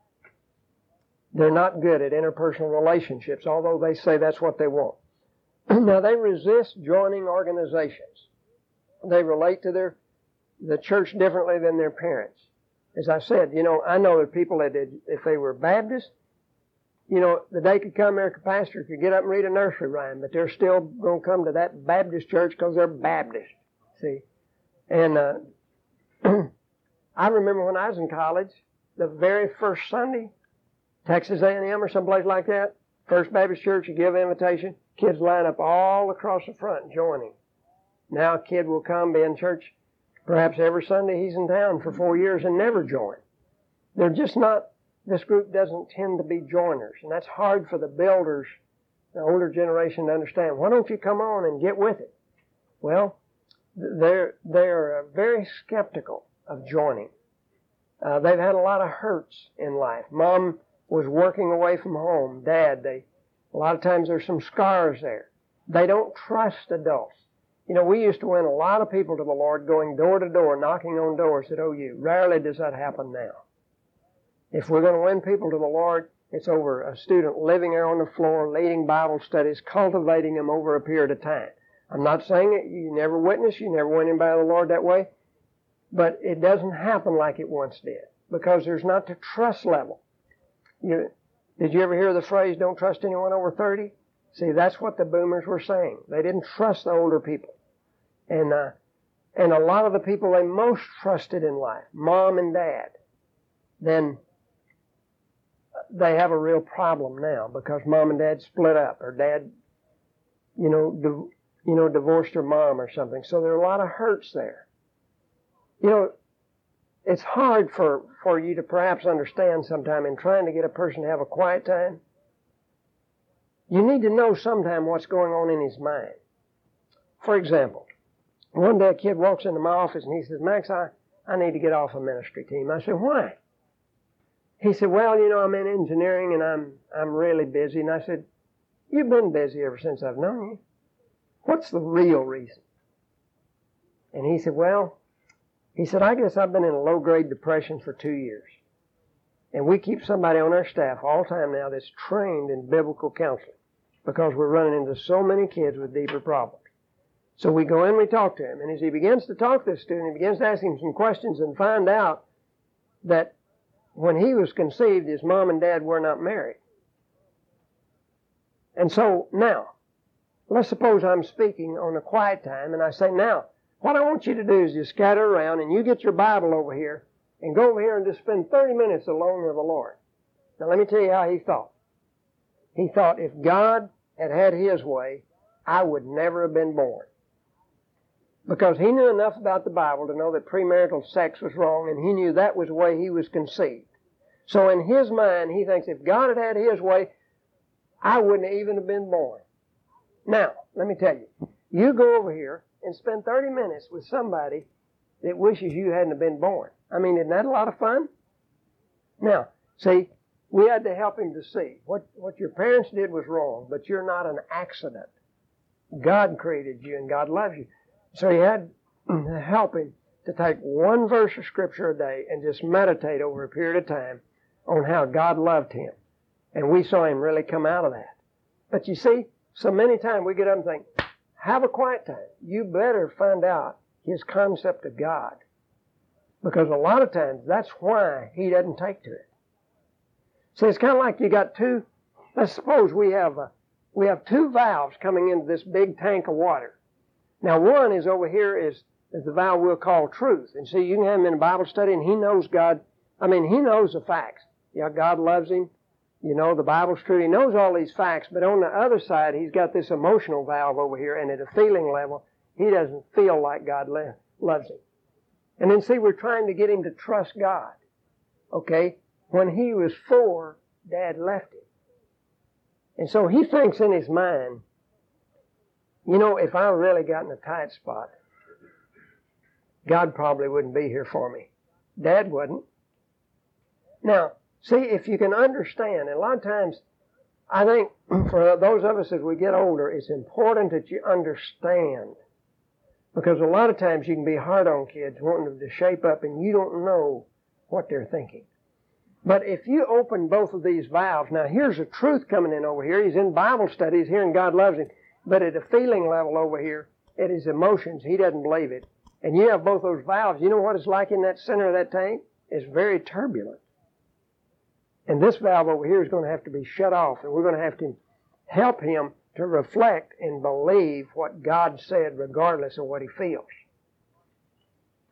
They're not good at interpersonal relationships, although they say that's what they want. now they resist joining organizations. They relate to their the church differently than their parents. As I said, you know, I know that people that did, if they were Baptist, you know, the day could come there, a pastor could get up and read a nursery rhyme, but they're still going to come to that Baptist church because they're Baptist. See, and uh, I remember when I was in college, the very first Sunday, Texas A&M or someplace like that, First Baptist Church, you give an invitation, kids line up all across the front joining. Now a kid will come, be in church perhaps every Sunday he's in town for four years and never join. They're just not this group doesn't tend to be joiners, and that's hard for the builders, the older generation, to understand. Why don't you come on and get with it? Well, they're they're uh, very skeptical of joining. Uh, they've had a lot of hurts in life. Mom was working away from home. Dad, they a lot of times there's some scars there. They don't trust adults. You know, we used to win a lot of people to the Lord going door to door, knocking on doors at OU. Rarely does that happen now. If we're going to win people to the Lord, it's over a student living there on the floor, leading Bible studies, cultivating them over a period of time. I'm not saying it, you never witness, you never win in by the Lord that way, but it doesn't happen like it once did because there's not the trust level. You, did you ever hear the phrase, don't trust anyone over 30? See, that's what the boomers were saying. They didn't trust the older people. And, uh, and a lot of the people they most trusted in life, mom and dad, then they have a real problem now because mom and dad split up or dad, you know, you know, divorced her mom or something. So there are a lot of hurts there. You know, it's hard for, for you to perhaps understand sometime in trying to get a person to have a quiet time. You need to know sometime what's going on in his mind. For example, one day a kid walks into my office and he says, Max, I, I need to get off a ministry team. I said, why? he said, "Well, you know, I'm in engineering and I'm I'm really busy." And I said, "You've been busy ever since I've known you. What's the real reason?" And he said, "Well," he said, "I guess I've been in a low grade depression for two years, and we keep somebody on our staff all the time now that's trained in biblical counseling because we're running into so many kids with deeper problems." So we go in, we talk to him, and as he begins to talk to the student, he begins to ask him some questions and find out that when he was conceived, his mom and dad were not married. And so now, let's suppose I'm speaking on a quiet time and I say, now, what I want you to do is just scatter around and you get your Bible over here and go over here and just spend 30 minutes alone with the Lord. Now let me tell you how he thought. He thought if God had had his way, I would never have been born. Because he knew enough about the Bible to know that premarital sex was wrong, and he knew that was the way he was conceived. So in his mind, he thinks if God had had his way, I wouldn't even have been born. Now, let me tell you, you go over here and spend 30 minutes with somebody that wishes you hadn't been born. I mean, isn't that a lot of fun? Now, see, we had to help him to see what, what your parents did was wrong, but you're not an accident. God created you and God loves you. So he had to help him to take one verse of scripture a day and just meditate over a period of time on how God loved him. And we saw him really come out of that. But you see, so many times we get up and think, have a quiet time. You better find out his concept of God. Because a lot of times that's why he doesn't take to it. See, it's kind of like you got two, let's suppose we have a, we have two valves coming into this big tank of water. Now one is over here is, is the valve we'll call truth. And see, you can have him in a Bible study and he knows God, I mean, he knows the facts. Yeah, God loves him. You know, the Bible's true. He knows all these facts, but on the other side, he's got this emotional valve over here, and at a feeling level, he doesn't feel like God loves him. And then see, we're trying to get him to trust God. Okay? When he was four, Dad left him. And so he thinks in his mind, you know, if I really got in a tight spot, God probably wouldn't be here for me. Dad wouldn't. Now, see, if you can understand, and a lot of times, I think for those of us as we get older, it's important that you understand. Because a lot of times you can be hard on kids, wanting them to shape up, and you don't know what they're thinking. But if you open both of these valves, now here's the truth coming in over here. He's in Bible studies, hearing God loves him. But at a feeling level over here, at his emotions, he doesn't believe it. And you have both those valves. You know what it's like in that center of that tank? It's very turbulent. And this valve over here is going to have to be shut off, and we're going to have to help him to reflect and believe what God said regardless of what he feels.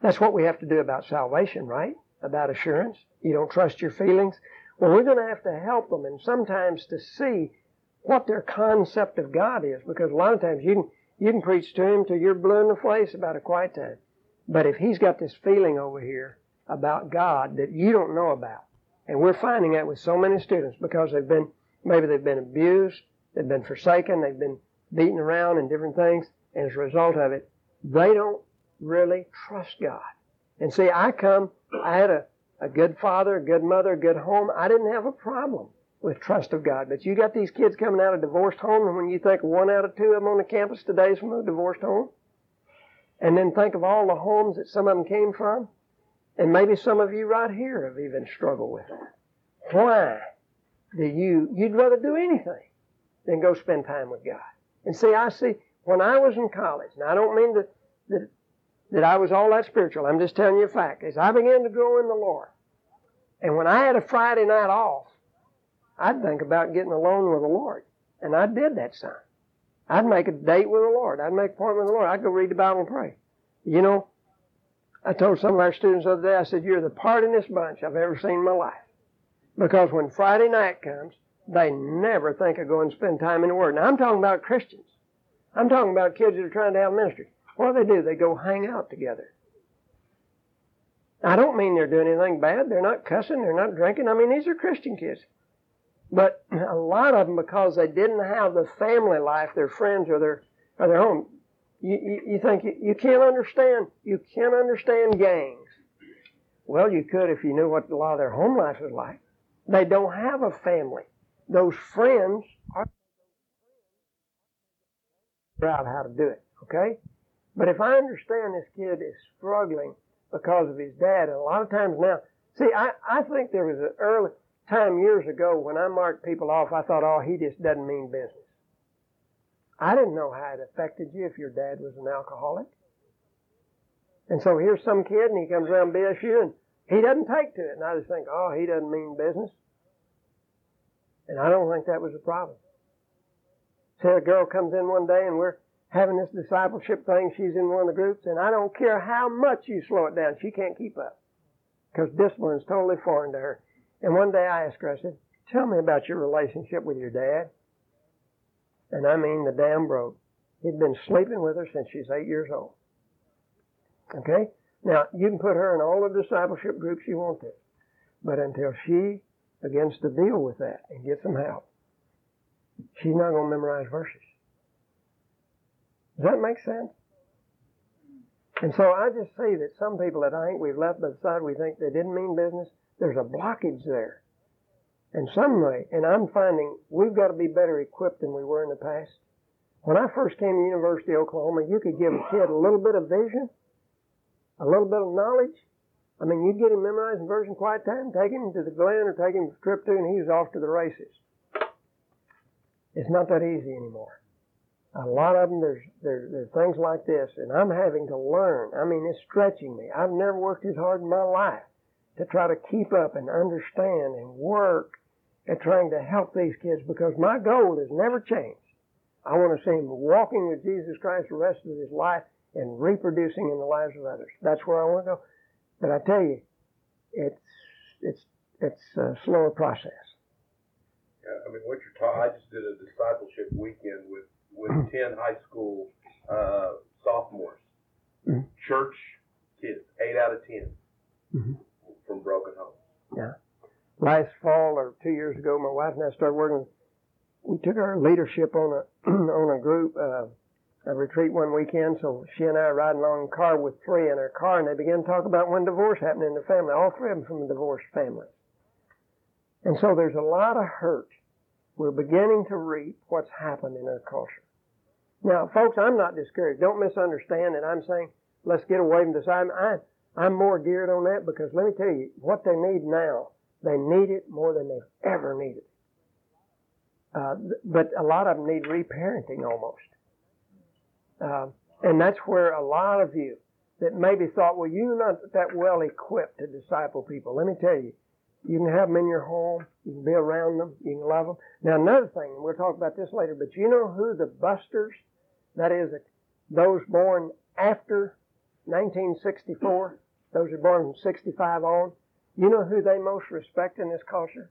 That's what we have to do about salvation, right? About assurance. You don't trust your feelings. Well, we're going to have to help them and sometimes to see what their concept of God is, because a lot of times you can you can preach to him till you're blue in the face about a quiet time. But if he's got this feeling over here about God that you don't know about, and we're finding that with so many students because they've been maybe they've been abused, they've been forsaken, they've been beaten around and different things, and as a result of it, they don't really trust God. And see, I come, I had a, a good father, a good mother, a good home. I didn't have a problem with trust of God. But you got these kids coming out of divorced homes, and when you think one out of two of them on the campus today is from a divorced home, and then think of all the homes that some of them came from, and maybe some of you right here have even struggled with that. Why do you, you'd rather do anything than go spend time with God? And see, I see, when I was in college, and I don't mean that, that, that I was all that spiritual, I'm just telling you a fact, as I began to grow in the Lord, and when I had a Friday night off, I'd think about getting alone with the Lord. And I did that son. I'd make a date with the Lord. I'd make an appointment with the Lord. I'd go read the Bible and pray. You know, I told some of our students the other day, I said, You're the partingest bunch I've ever seen in my life. Because when Friday night comes, they never think of going to spend time in the Word. Now, I'm talking about Christians. I'm talking about kids that are trying to have ministry. What do they do? They go hang out together. I don't mean they're doing anything bad. They're not cussing. They're not drinking. I mean, these are Christian kids. But a lot of them, because they didn't have the family life, their friends or their or their home, you, you, you think you, you can't understand. You can't understand gangs. Well, you could if you knew what a lot of their home life is like. They don't have a family. Those friends are out how to do it. Okay, but if I understand this kid is struggling because of his dad, and a lot of times now, see, I I think there was an early time years ago when I marked people off, I thought, oh, he just doesn't mean business. I didn't know how it affected you if your dad was an alcoholic. And so here's some kid and he comes around BSU and he doesn't take to it. And I just think, oh, he doesn't mean business. And I don't think that was a problem. See, a girl comes in one day and we're having this discipleship thing. She's in one of the groups and I don't care how much you slow it down. She can't keep up because discipline is totally foreign to her. And one day I asked her, I said, Tell me about your relationship with your dad. And I mean the dam broke. He'd been sleeping with her since she's eight years old. Okay? Now, you can put her in all the discipleship groups you want to. But until she begins to deal with that and get some help, she's not going to memorize verses. Does that make sense? And so I just see that some people that I think we've left by the side, we think they didn't mean business. There's a blockage there. And some way, and I'm finding we've got to be better equipped than we were in the past. When I first came to University of Oklahoma, you could give a kid a little bit of vision, a little bit of knowledge. I mean, you'd get him memorizing version quiet time, take him to the Glen or take him to Trip 2, and he was off to the races. It's not that easy anymore. A lot of them, there's, there, there's things like this, and I'm having to learn. I mean, it's stretching me. I've never worked as hard in my life to try to keep up and understand and work at trying to help these kids because my goal has never changed. I want to see him walking with Jesus Christ the rest of his life and reproducing in the lives of others. That's where I want to go. But I tell you, it's it's it's a slower process.
Yeah, I mean, what you're talking, I just did a discipleship weekend with with ten high school uh, sophomores,
Mhm.
church kids, eight out of 10
Mhm.
from broken homes.
Yeah. Last fall or two years ago, my wife and I started working. We took our leadership on a on a group uh, a retreat one weekend. So she and I are riding along in car with three in her car, and they began to talk about when divorce happened in the family. All three of them from a divorced family. And so there's a lot of hurt. We're beginning to reap what's happened in our culture. Now, folks, I'm not discouraged. Don't misunderstand that I'm saying let's get away from this. I'm I, I'm more geared on that because let me tell you what they need now. They need it more than they've ever needed. Uh, but a lot of them need reparenting almost. Uh, and that's where a lot of you that maybe thought, well, you're not that well equipped to disciple people. Let me tell you, you can have them in your home. You can be around them. You can love them. Now, another thing, and we'll talk about this later, but you know who the busters, that is, those born after 1964, those are born from 65 on, you know who they most respect in this culture?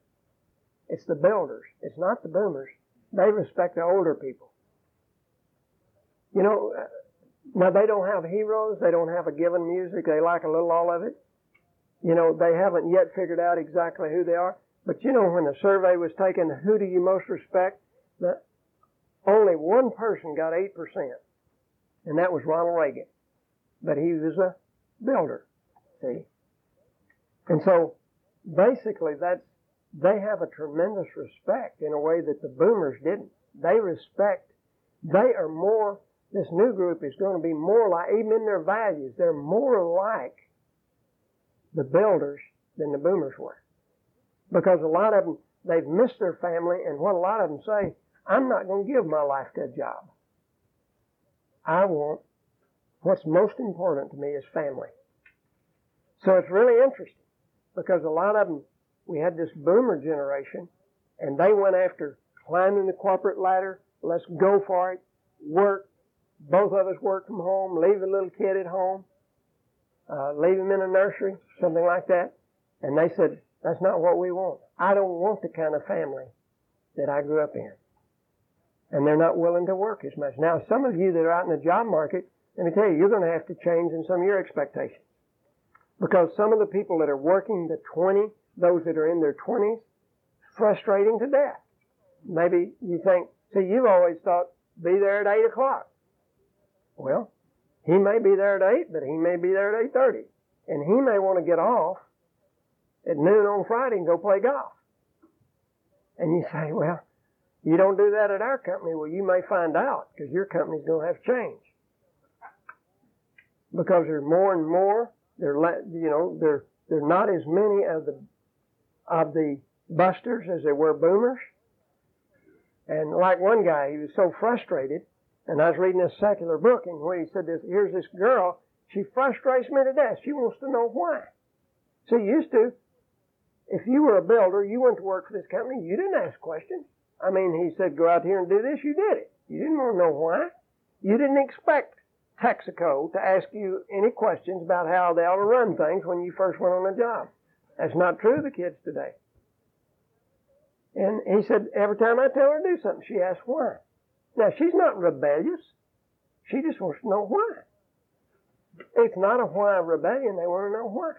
It's the builders. It's not the boomers. They respect the older people. You know, uh, now they don't have heroes. They don't have a given music. They like a little all of it. You know, they haven't yet figured out exactly who they are. But you know, when the survey was taken, who do you most respect? The, only one person got 8%, and that was Ronald Reagan. But he was a builder, see? And so, basically, that's, they have a tremendous respect in a way that the boomers didn't. They respect, they are more, this new group is going to be more like, even in their values, they're more like the builders than the boomers were. Because a lot of them, they've missed their family, and what a lot of them say, I'm not going to give my life to a job. I want, what's most important to me is family. So it's really interesting because a lot of them, we had this boomer generation, and they went after climbing the corporate ladder. Let's go for it. Work. Both of us work from home. Leave the little kid at home. Uh, leave him in a nursery, something like that. And they said, that's not what we want. I don't want the kind of family that I grew up in. And they're not willing to work as much. Now, some of you that are out in the job market, let me tell you, you're going to have to change in some of your expectations. Because some of the people that are working the 20, those that are in their 20s, frustrating to death. Maybe you think, see, you've always thought, be there at 8 o'clock. Well, he may be there at 8, but he may be there at 8.30. And he may want to get off at noon on Friday and go play golf. And you say, well, you don't do that at our company. Well, you may find out because your company's going to have change. Because there's more and more, there, you know, they're they're not as many of the, of the busters as there were boomers. And like one guy, he was so frustrated, and I was reading this secular book, and where he said this, here's this girl, she frustrates me to death. She wants to know why. See, used to, if you were a builder, you went to work for this company, you didn't ask questions. I mean, he said, go out here and do this, you did it. You didn't want to know why. You didn't expect Texaco to ask you any questions about how they ought to run things when you first went on the job. That's not true of the kids today. And he said, every time I tell her to do something, she asks why. Now, she's not rebellious. She just wants to know why. It's not a why rebellion. They want to know why.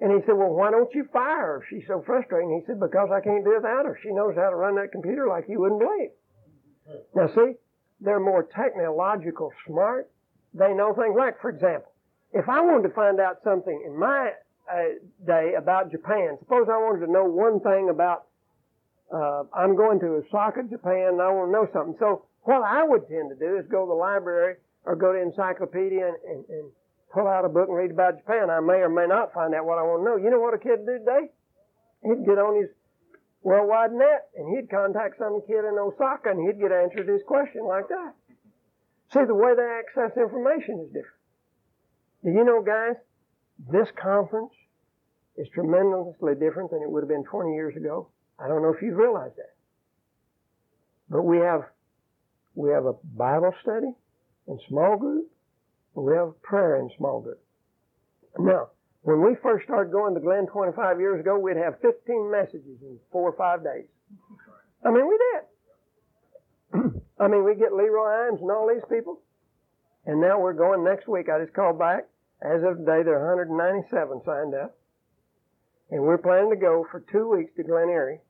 And he said, well, why don't you fire her she's so frustrating? He said, because I can't do it without her. She knows how to run that computer like you wouldn't believe. Now, see, they're more technological smart. They know things like, for example, if I wanted to find out something in my uh, day about Japan, suppose I wanted to know one thing about, uh, I'm going to Osaka, Japan, and I want to know something. So what I would tend to do is go to the library or go to encyclopedia and, and, and pull out a book and read about Japan. I may or may not find out what I want to know. You know what a kid would do today? He'd get on his worldwide net and he'd contact some kid in Osaka and he'd get answered his question like that. See, the way they access information is different. Do you know, guys, this conference is tremendously different than it would have been 20 years ago. I don't know if you've realized that. But we have, we have a Bible study in small group, we have prayer in small group. Now, when we first started going to Glen 25 years ago, we'd have 15 messages in four or five days. I mean, we did. I mean, we get LeRoy Eims and all these people. And now we're going next week. I just called back. As of today, there are 197 signed up. And we're planning to go for two weeks to Glen Eyrie.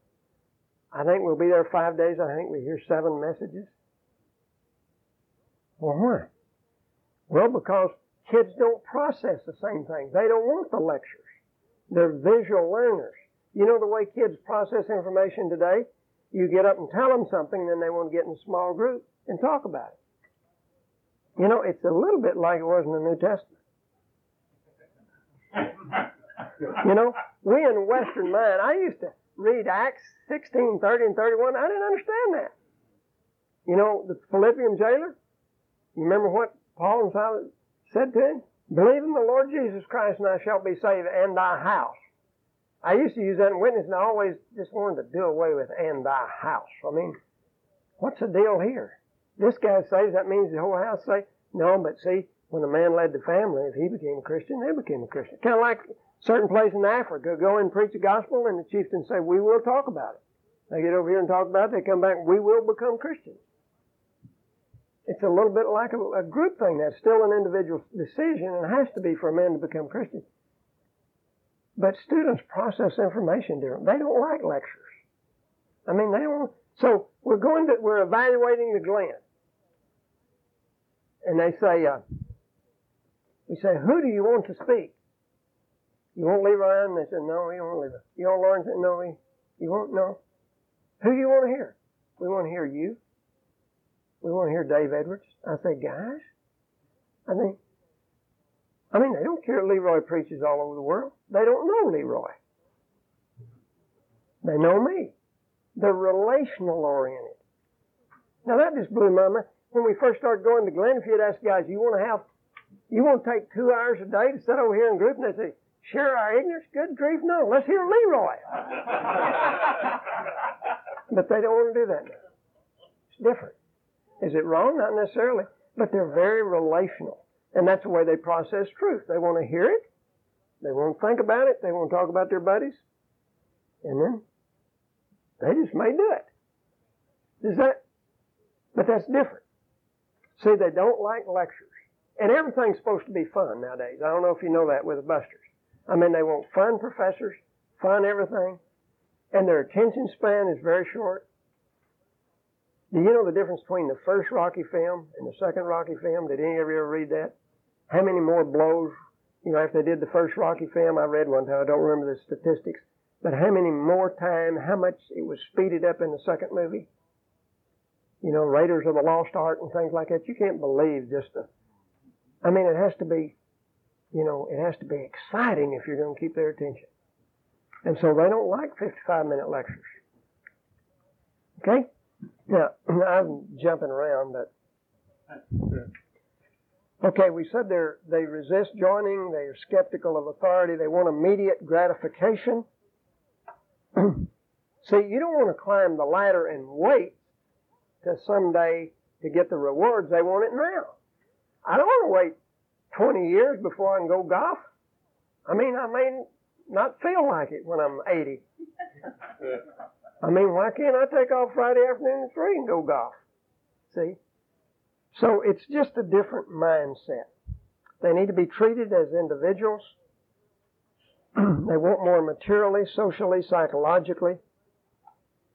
I think we'll be there five days. I think we hear seven messages. Well, why? Well, because kids don't process the same thing. They don't want the lectures. They're visual learners. You know the way kids process information today? You get up and tell them something, then they want to get in a small group and talk about it. You know, it's a little bit like it was in the New Testament. you know, we in Western mind, I used to read Acts 16, 30, and 31. I didn't understand that. You know, the Philippian jailer, you remember what Paul and Silas said to him? Believe in the Lord Jesus Christ and I shall be saved and thy house. I used to use that in witness and I always just wanted to do away with and thy house. I mean, what's the deal here? This guy saves, that means the whole house saved? No, but see, when a man led the family, if he became a Christian, they became a Christian. Kind of like certain place in Africa, go and preach the gospel and the chieftain say, we will talk about it. They get over here and talk about it, they come back, we will become Christians. It's a little bit like a, a group thing. That's still an individual decision and has to be for a man to become Christian. But students process information different. They don't like lectures. I mean, they don't. So we're going to, we're evaluating the Glen. And they say, uh, we say, who do you want to speak? You want Leroy? And they said, no, we don't want Leroy. You want Lawrence? No, we, you want, no. Who do you want to hear? We want to hear you. We want to hear Dave Edwards. I say, guys, I think, I mean, they don't care Leroy preaches all over the world. They don't know Leroy. They know me. They're relational oriented. Now that just blew my mind. When we first started going to Glen, if you'd ask guys, you want to have, you want to take two hours a day to sit over here in group, and they say, share our ignorance? Good grief, no. Let's hear Leroy. but they don't want to do that now. It's different. Is it wrong? Not necessarily. But they're very relational. And that's the way they process truth. They want to hear it. They won't think about it. They won't talk about their buddies. And then they just may do it. Is that? But that's different. See, they don't like lectures. And everything's supposed to be fun nowadays. I don't know if you know that with the busters. I mean, they want fun professors, fun everything, and their attention span is very short. Do you know the difference between the first Rocky film and the second Rocky film? Did any of you ever read that? How many more blows, you know, after they did the first Rocky film, I read one time, I don't remember the statistics, but how many more time, how much it was speeded up in the second movie? You know, Raiders of the Lost Ark and things like that. You can't believe just the, I mean, it has to be, you know, it has to be exciting if you're going to keep their attention. And so they don't like 55 minute lectures. Okay? Now, I'm jumping around, but okay, we said they they resist joining. They are skeptical of authority. They want immediate gratification. See, you don't want to climb the ladder and wait to someday to get the rewards. They want it now. I don't want to wait 20 years before I can go golf. I mean, I may not feel like it when I'm 80. I mean, why can't I take off Friday afternoon at three and go golf? See? So it's just a different mindset. They need to be treated as individuals. they want more materially, socially, psychologically.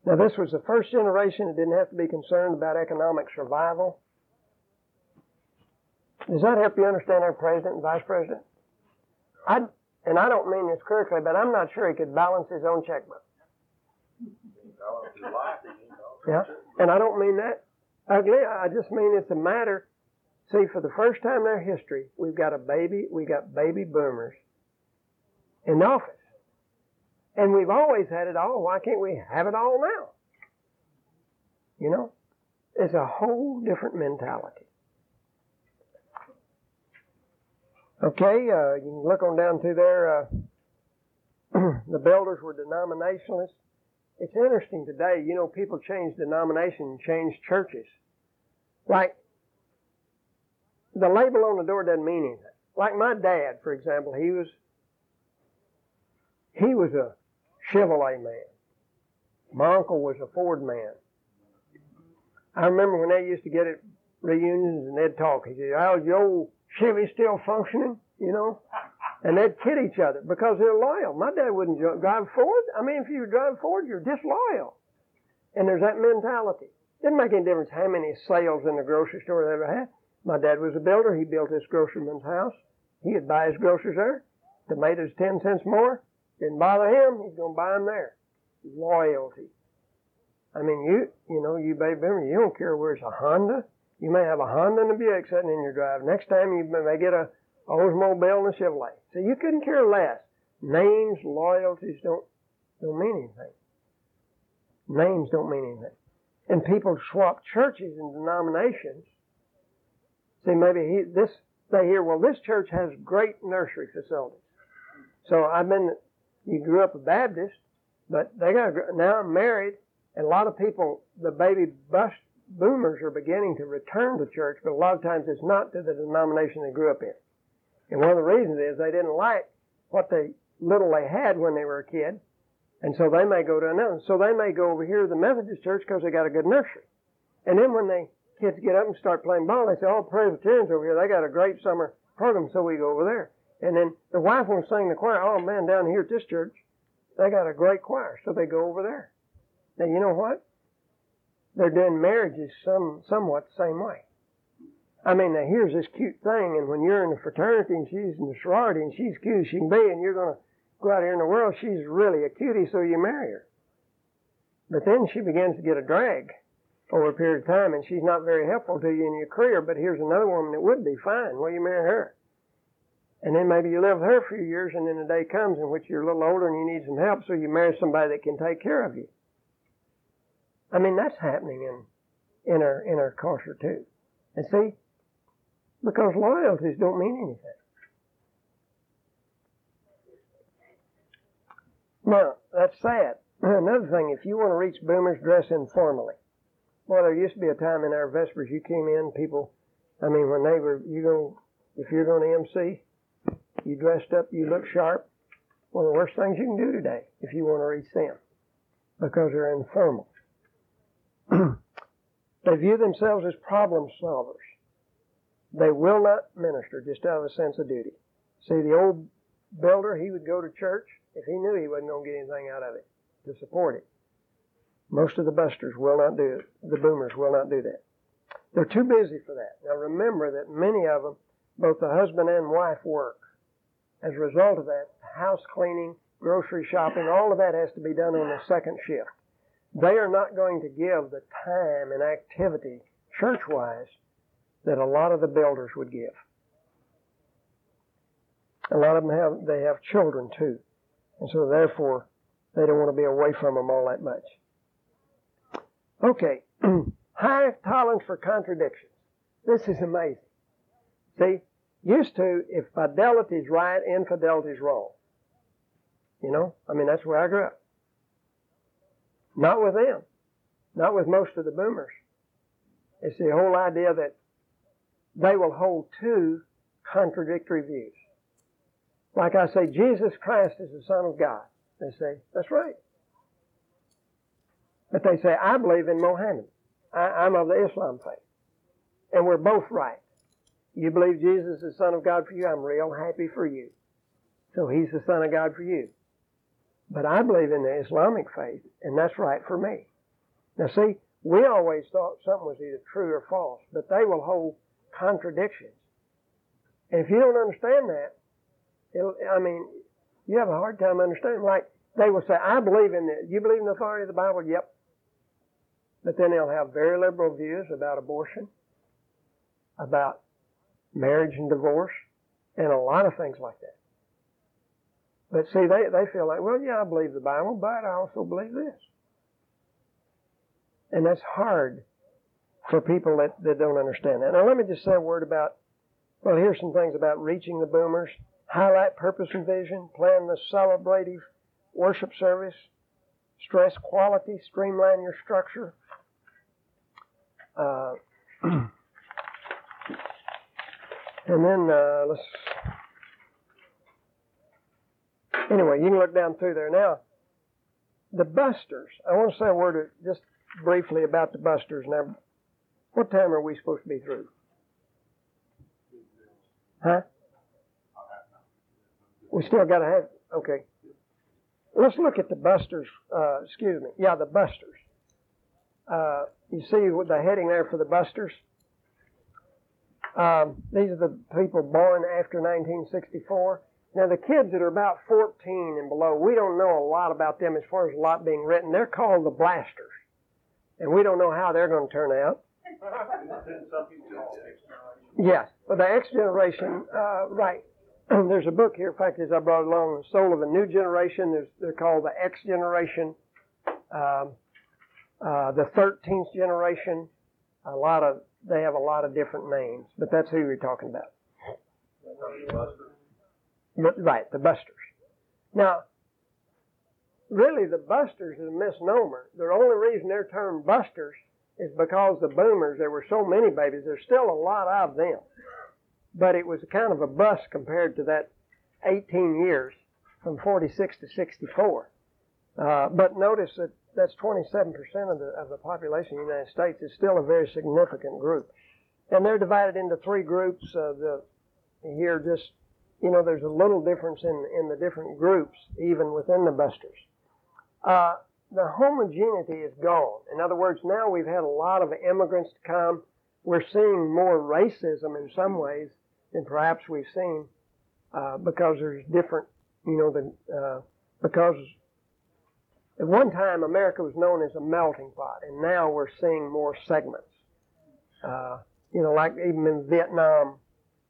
Now, this was the first generation that didn't have to be concerned about economic survival. Does that help you understand our president and vice president? I, and I don't mean this critically, but I'm not sure he could balance his own checkbook. Yeah, and I don't mean that ugly. I just mean it's a matter. See, for the first time in our history, we've got a baby. We got baby boomers in office, and we've always had it all. Why can't we have it all now? You know, it's a whole different mentality. Okay, uh, you can look on down through there. Uh, the builders were denominationalists. It's interesting today, you know, people change denomination, change churches. Like, the label on the door doesn't mean anything. Like my dad, for example, he was, he was a Chevrolet man. My uncle was a Ford man. I remember when they used to get at reunions and they'd talk. He said, "How's your old Chevy still functioning?" You know, and they'd kid each other because they're loyal. My dad wouldn't drive Ford. I mean, if you drive Ford, you're disloyal. And there's that mentality. Didn't make any difference how many sales in the grocery store they ever had. My dad was a builder. He built this groceryman's house. He'd buy his groceries there. Tomatoes ten cents more. Didn't bother him. He's to buy them there. Loyalty. I mean, you you know, you baby boomer, you don't care where it's a Honda. You may have a Honda and a Buick sitting in your drive. Next time you may get a Oldsmobile and a Chevrolet. So you couldn't care less. Names, loyalties don't don't mean anything. Names don't mean anything. And people swap churches and denominations. See, maybe he, this they hear, well, this church has great nursery facilities. So I've been, you grew up a Baptist, but they got now I'm married, and a lot of people, the baby bust boomers are beginning to return to church, but a lot of times it's not to the denomination they grew up in. And one of the reasons is they didn't like what they little they had when they were a kid, and so they may go to another. So they may go over here to the Methodist church because they got a good nursery. And then when they kids get up and start playing ball, they say, "Oh, Presbyterians over here, they got a great summer program, so we go over there." And then the wife to sing the choir. Oh man, down here at this church, they got a great choir, so they go over there. Now you know what? They're doing marriages some somewhat the same way. I mean, now here's this cute thing, and when you're in the fraternity and she's in the sorority and she's cute as she can be, and you're going to go out here in the world, she's really a cutie, so you marry her. But then she begins to get a drag over a period of time, and she's not very helpful to you in your career. But here's another woman that would be fine. Well, you marry her. And then maybe you live with her a few years, and then the day comes in which you're a little older and you need some help, so you marry somebody that can take care of you. I mean, that's happening in in our in our culture too. And see, because loyalties don't mean anything. Now, that's sad. Another thing, if you want to reach boomers, dress informally. Well, there used to be a time in our Vespers you came in, people, I mean, when they were, you go, if you're going to MC, you dressed up, you look sharp. One of the worst things you can do today if you want to reach them because they're informal. they view themselves as problem solvers. They will not minister just out of a sense of duty. See, the old builder, he would go to church if he knew he wasn't going to get anything out of it to support it. Most of the busters will not do it. The boomers will not do that. They're too busy for that. Now remember that many of them, both the husband and wife work. As a result of that, house cleaning, grocery shopping, all of that has to be done on the second shift. They are not going to give the time and activity church-wise that a lot of the builders would give. A lot of them have, they have children too. And so therefore, they don't want to be away from them all that much. Okay. High tolerance for contradictions. This is amazing. See, used to, if fidelity is right, infidelity is wrong. You know, I mean, that's where I grew up. Not with them. Not with most of the boomers. It's the whole idea that they will hold two contradictory views. Like I say, Jesus Christ is the Son of God. They say, that's right. But they say, I believe in Mohammed. I, I'm of the Islam faith. And we're both right. You believe Jesus is the Son of God for you, I'm real happy for you. So he's the Son of God for you. But I believe in the Islamic faith, and that's right for me. Now see, we always thought something was either true or false, but they will hold contradictions. And if you don't understand that, I mean, you have a hard time understanding. Like they will say, "I believe in the." You believe in the authority of the Bible? Yep. But then they'll have very liberal views about abortion, about marriage and divorce, and a lot of things like that. But see, they, they feel like, well, yeah, I believe the Bible, but I also believe this. And that's hard for people that, that don't understand that. Now, let me just say a word about, well, here's some things about reaching the boomers. Highlight purpose and vision, plan the celebrative worship service, stress quality, streamline your structure. Uh, and then uh, let's Anyway, you can look down through there. Now, the busters. I want to say a word just briefly about the busters. Now, what time are we supposed to be through? Huh? We still got to have. Okay. Let's look at the busters. Uh, excuse me. Yeah, the busters. Uh, you see the heading there for the busters? Um, these are the people born after 1964. Now, the kids that are about 14 and below, we don't know a lot about them as far as a lot being written. They're called the blasters. And we don't know how they're going to turn out. yes, but the X generation, uh, right. There's a book here, in fact, as I brought along, The Soul of a New Generation. There's, they're called the X generation, um, uh, the 13th generation. A lot of, they have a lot of different names, but that's who we're talking about. Right, the busters. Now, really the busters is a misnomer. The only reason they're termed busters is because the boomers, there were so many babies, there's still a lot of them. But it was kind of a bust compared to that 18 years from 46 to 64. Uh, but notice that that's 27% of the, of the population of the United States is still a very significant group. And they're divided into three groups. Uh, the, here just you know, there's a little difference in, in the different groups, even within the busters. Uh, the homogeneity is gone. In other words, now we've had a lot of immigrants come. We're seeing more racism in some ways than perhaps we've seen uh, because there's different, you know, the, uh, because at one time America was known as a melting pot, and now we're seeing more segments. Uh, you know, like even in Vietnam,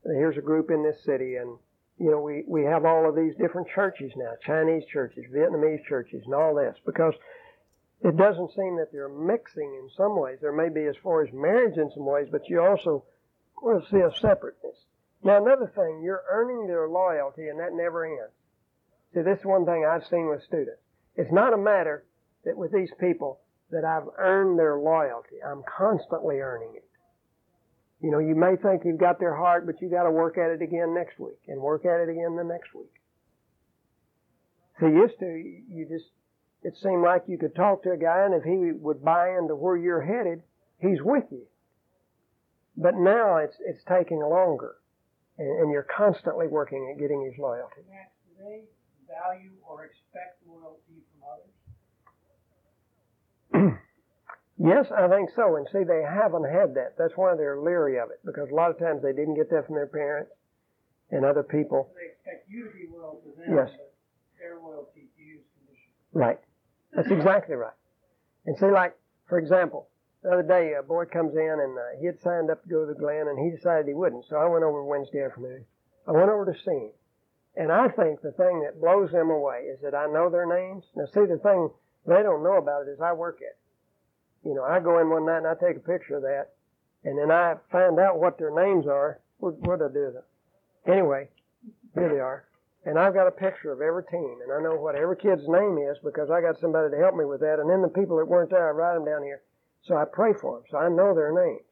here's a group in this city, and you know, we, we have all of these different churches now, Chinese churches, Vietnamese churches, and all this, because it doesn't seem that they're mixing in some ways. There may be as far as marriage in some ways, but you also will see a separateness. Now, another thing, you're earning their loyalty, and that never ends. See, this is one thing I've seen with students. It's not a matter that with these people that I've earned their loyalty. I'm constantly earning it. You know, you may think you've got their heart, but you got to work at it again next week and work at it again the next week. See, used to, you just, it seemed like you could talk to a guy and if he would buy into where you're headed, he's with you. But now it's, it's taking longer and, you're constantly working at getting his loyalty.
Do they value or expect loyalty from
others? Yes, I think so. And see, they haven't had that. That's why they're leery of it because a lot of times they didn't get that from their parents and other people.
So they expect you to be loyal to them,
yes.
but their loyalty to you is conditional.
Right. That's exactly right. And see, like, for example, the other day a boy comes in and uh, he had signed up to go to the Glen and he decided he wouldn't. So I went over Wednesday afternoon. I went over to see him. And I think the thing that blows them away is that I know their names. Now, see, the thing they don't know about it is I work it. you know, I go in one night and I take a picture of that, and then I find out what their names are. What what I do with? Anyway, here they are, and I've got a picture of every team, and I know what every kid's name is because I got somebody to help me with that. And then the people that weren't there, I write them down here, so I pray for them, so I know their names.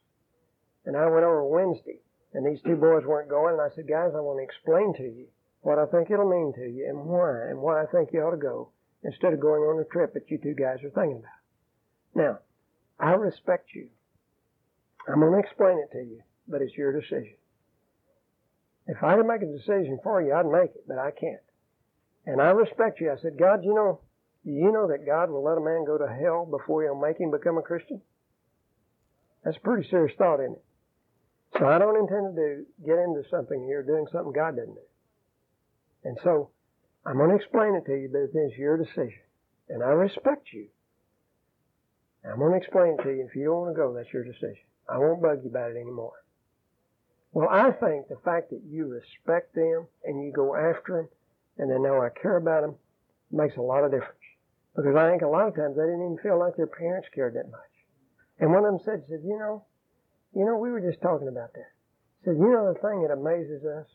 And I went over Wednesday, and these two boys weren't going, and I said, guys, I want to explain to you what I think it'll mean to you, and why, and why I think you ought to go instead of going on a trip that you two guys are thinking about. Now, I respect you. I'm going to explain it to you, but it's your decision. If I could make a decision for you, I'd make it, but I can't. And I respect you. I said, God, you know, you know that God will let a man go to hell before he'll make him become a Christian? That's a pretty serious thought, isn't it? So I don't intend to do get into something here doing something God doesn't do. And so I'm going to explain it to you, but it's your decision. And I respect you. I'm going to explain it to you. If you don't want to go, that's your decision. I won't bug you about it anymore. Well, I think the fact that you respect them and you go after them and they know I care about them makes a lot of difference. Because I think a lot of times they didn't even feel like their parents cared that much. And one of them said, said, you know, you know, we were just talking about that. Said, you know, the thing that amazes us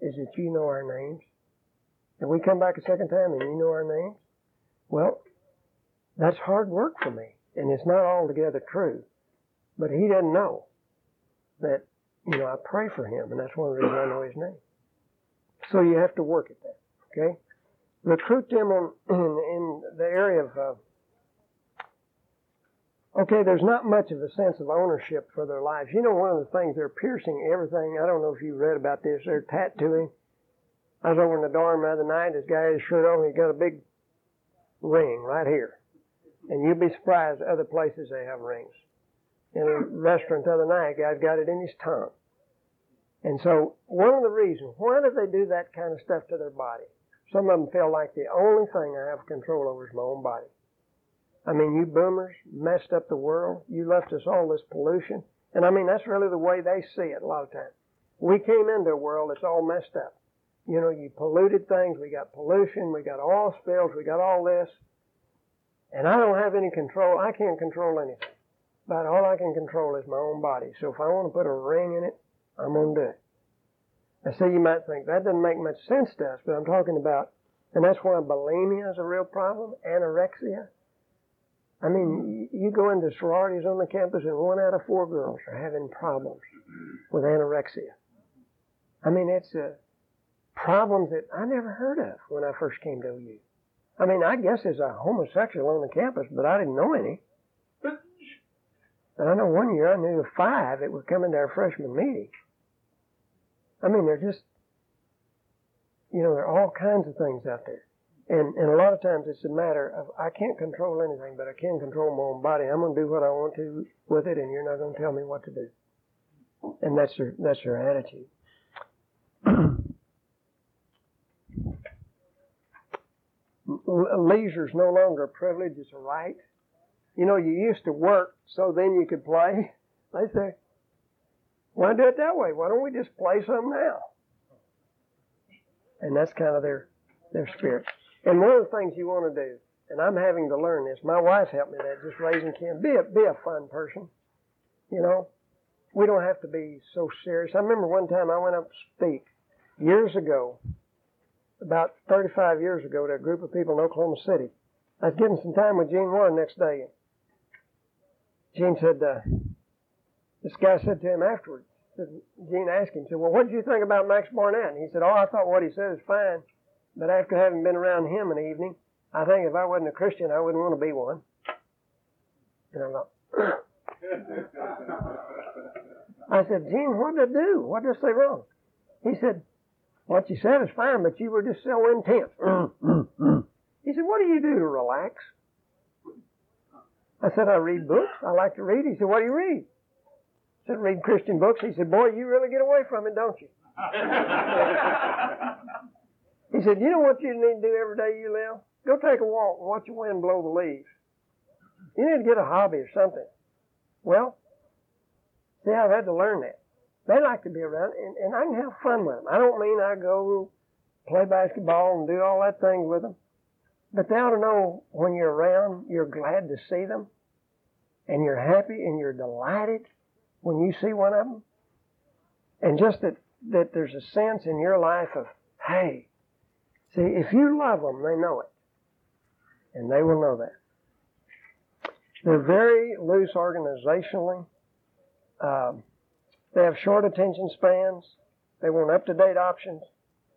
is that you know our names. And we come back a second time and you know our names. Well, that's hard work for me. And it's not altogether true. But he doesn't know that, you know, I pray for him. And that's one reason I know his name. So you have to work at that. Okay? Recruit them in, in, in the area of, uh, okay, there's not much of a sense of ownership for their lives. You know, one of the things, they're piercing everything. I don't know if you read about this. They're tattooing. I was over in the dorm the other night. This guy had his shirt on. He got a big ring right here. And you'd be surprised other places they have rings. In a restaurant the other night, a guy's got it in his tongue. And so, one of the reasons, why do they do that kind of stuff to their body? Some of them feel like the only thing I have control over is my own body. I mean, you boomers messed up the world. You left us all this pollution. And I mean, that's really the way they see it a lot of times. We came into a world that's all messed up. You know, you polluted things. We got pollution. We got oil spills. We got all this. And I don't have any control. I can't control anything. But all I can control is my own body. So if I want to put a ring in it, I'm going to do it. I say you might think that doesn't make much sense to us, but I'm talking about, and that's why bulimia is a real problem, anorexia. I mean, you go into sororities on the campus and one out of four girls are having problems with anorexia. I mean, it's a problem that I never heard of when I first came to OU. I mean, I guess there's a homosexual on the campus, but I didn't know any. And I know one year I knew five that were coming to our freshman meeting. I mean, they're just, you know, there are all kinds of things out there. And, and a lot of times it's a matter of I can't control anything, but I can control my own body. I'm going to do what I want to with it, and you're not going to tell me what to do. And that's your that's your attitude. Leisure's no longer a privilege; it's a right. You know, you used to work so then you could play. They say, "Why do it that way? Why don't we just play some now?" And that's kind of their their spirit. And one of the things you want to do, and I'm having to learn this. My wife helped me that just raising kids. Be a be a fun person. You know, we don't have to be so serious. I remember one time I went up to speak years ago, about 35 years ago, to a group of people in Oklahoma City. I was getting some time with Gene Warren next day. Gene said, uh, this guy said to him afterwards, Gene asked him, said, well, what did you think about Max Barnett? And he said, oh, I thought what he said was fine. But after having been around him an evening, I think if I wasn't a Christian, I wouldn't want to be one. And I thought, I said, Gene, what did I do? What did I say wrong? He said, what you said is fine, but you were just so intense. he said, what do you do to relax? I said, I read books. I like to read. He said, what do you read? I said, read Christian books. He said, boy, you really get away from it, don't you? he said, you know what you need to do every day you live? Go take a walk and watch the wind blow the leaves. You need to get a hobby or something. Well, see, I've had to learn that. They like to be around, and, and I can have fun with them. I don't mean I go play basketball and do all that thing with them. But they ought to know when you're around, you're glad to see them, and you're happy and you're delighted when you see one of them. And just that, that there's a sense in your life of, hey, see, if you love them, they know it. And they will know that. They're very loose organizationally. Um, they have short attention spans. They want up to date options.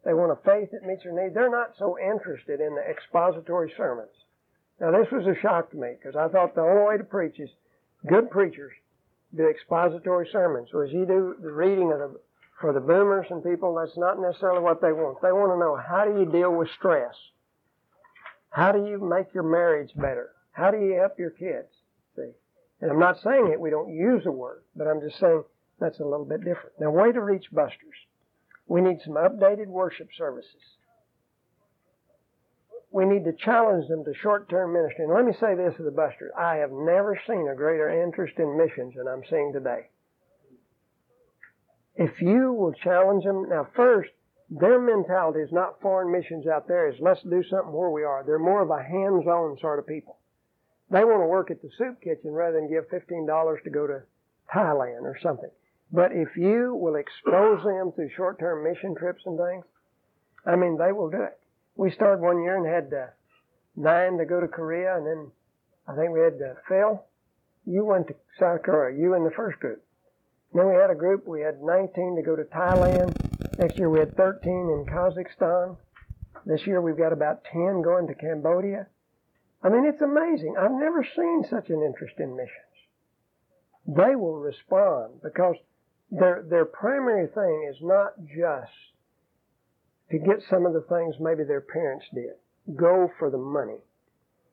They want a faith that meets their needs. They're not so interested in the expository sermons. Now this was a shock to me because I thought the only way to preach is good preachers do expository sermons. So as you do the reading of the for the boomers and people, that's not necessarily what they want. They want to know how do you deal with stress? How do you make your marriage better? How do you help your kids? See? And I'm not saying that we don't use the word, but I'm just saying that's a little bit different. Now, way to reach busters. We need some updated worship services. We need to challenge them to short-term ministry. And let me say this to the busters. I have never seen a greater interest in missions than I'm seeing today. If you will challenge them, now first, their mentality is not foreign missions out there, is let's do something where we are. They're more of a hands-on sort of people. They want to work at the soup kitchen rather than give $15 to go to Thailand or something. But if you will expose them through short-term mission trips and things, I mean, they will do it. We started one year and had uh, nine to go to Korea, and then I think we had uh, Phil. You went to South Korea. You in the first group. Then we had a group. We had 19 to go to Thailand. Next year we had 13 in Kazakhstan. This year we've got about 10 going to Cambodia. I mean, it's amazing. I've never seen such an interest in missions. They will respond because their their primary thing is not just to get some of the things maybe their parents did. Go for the money.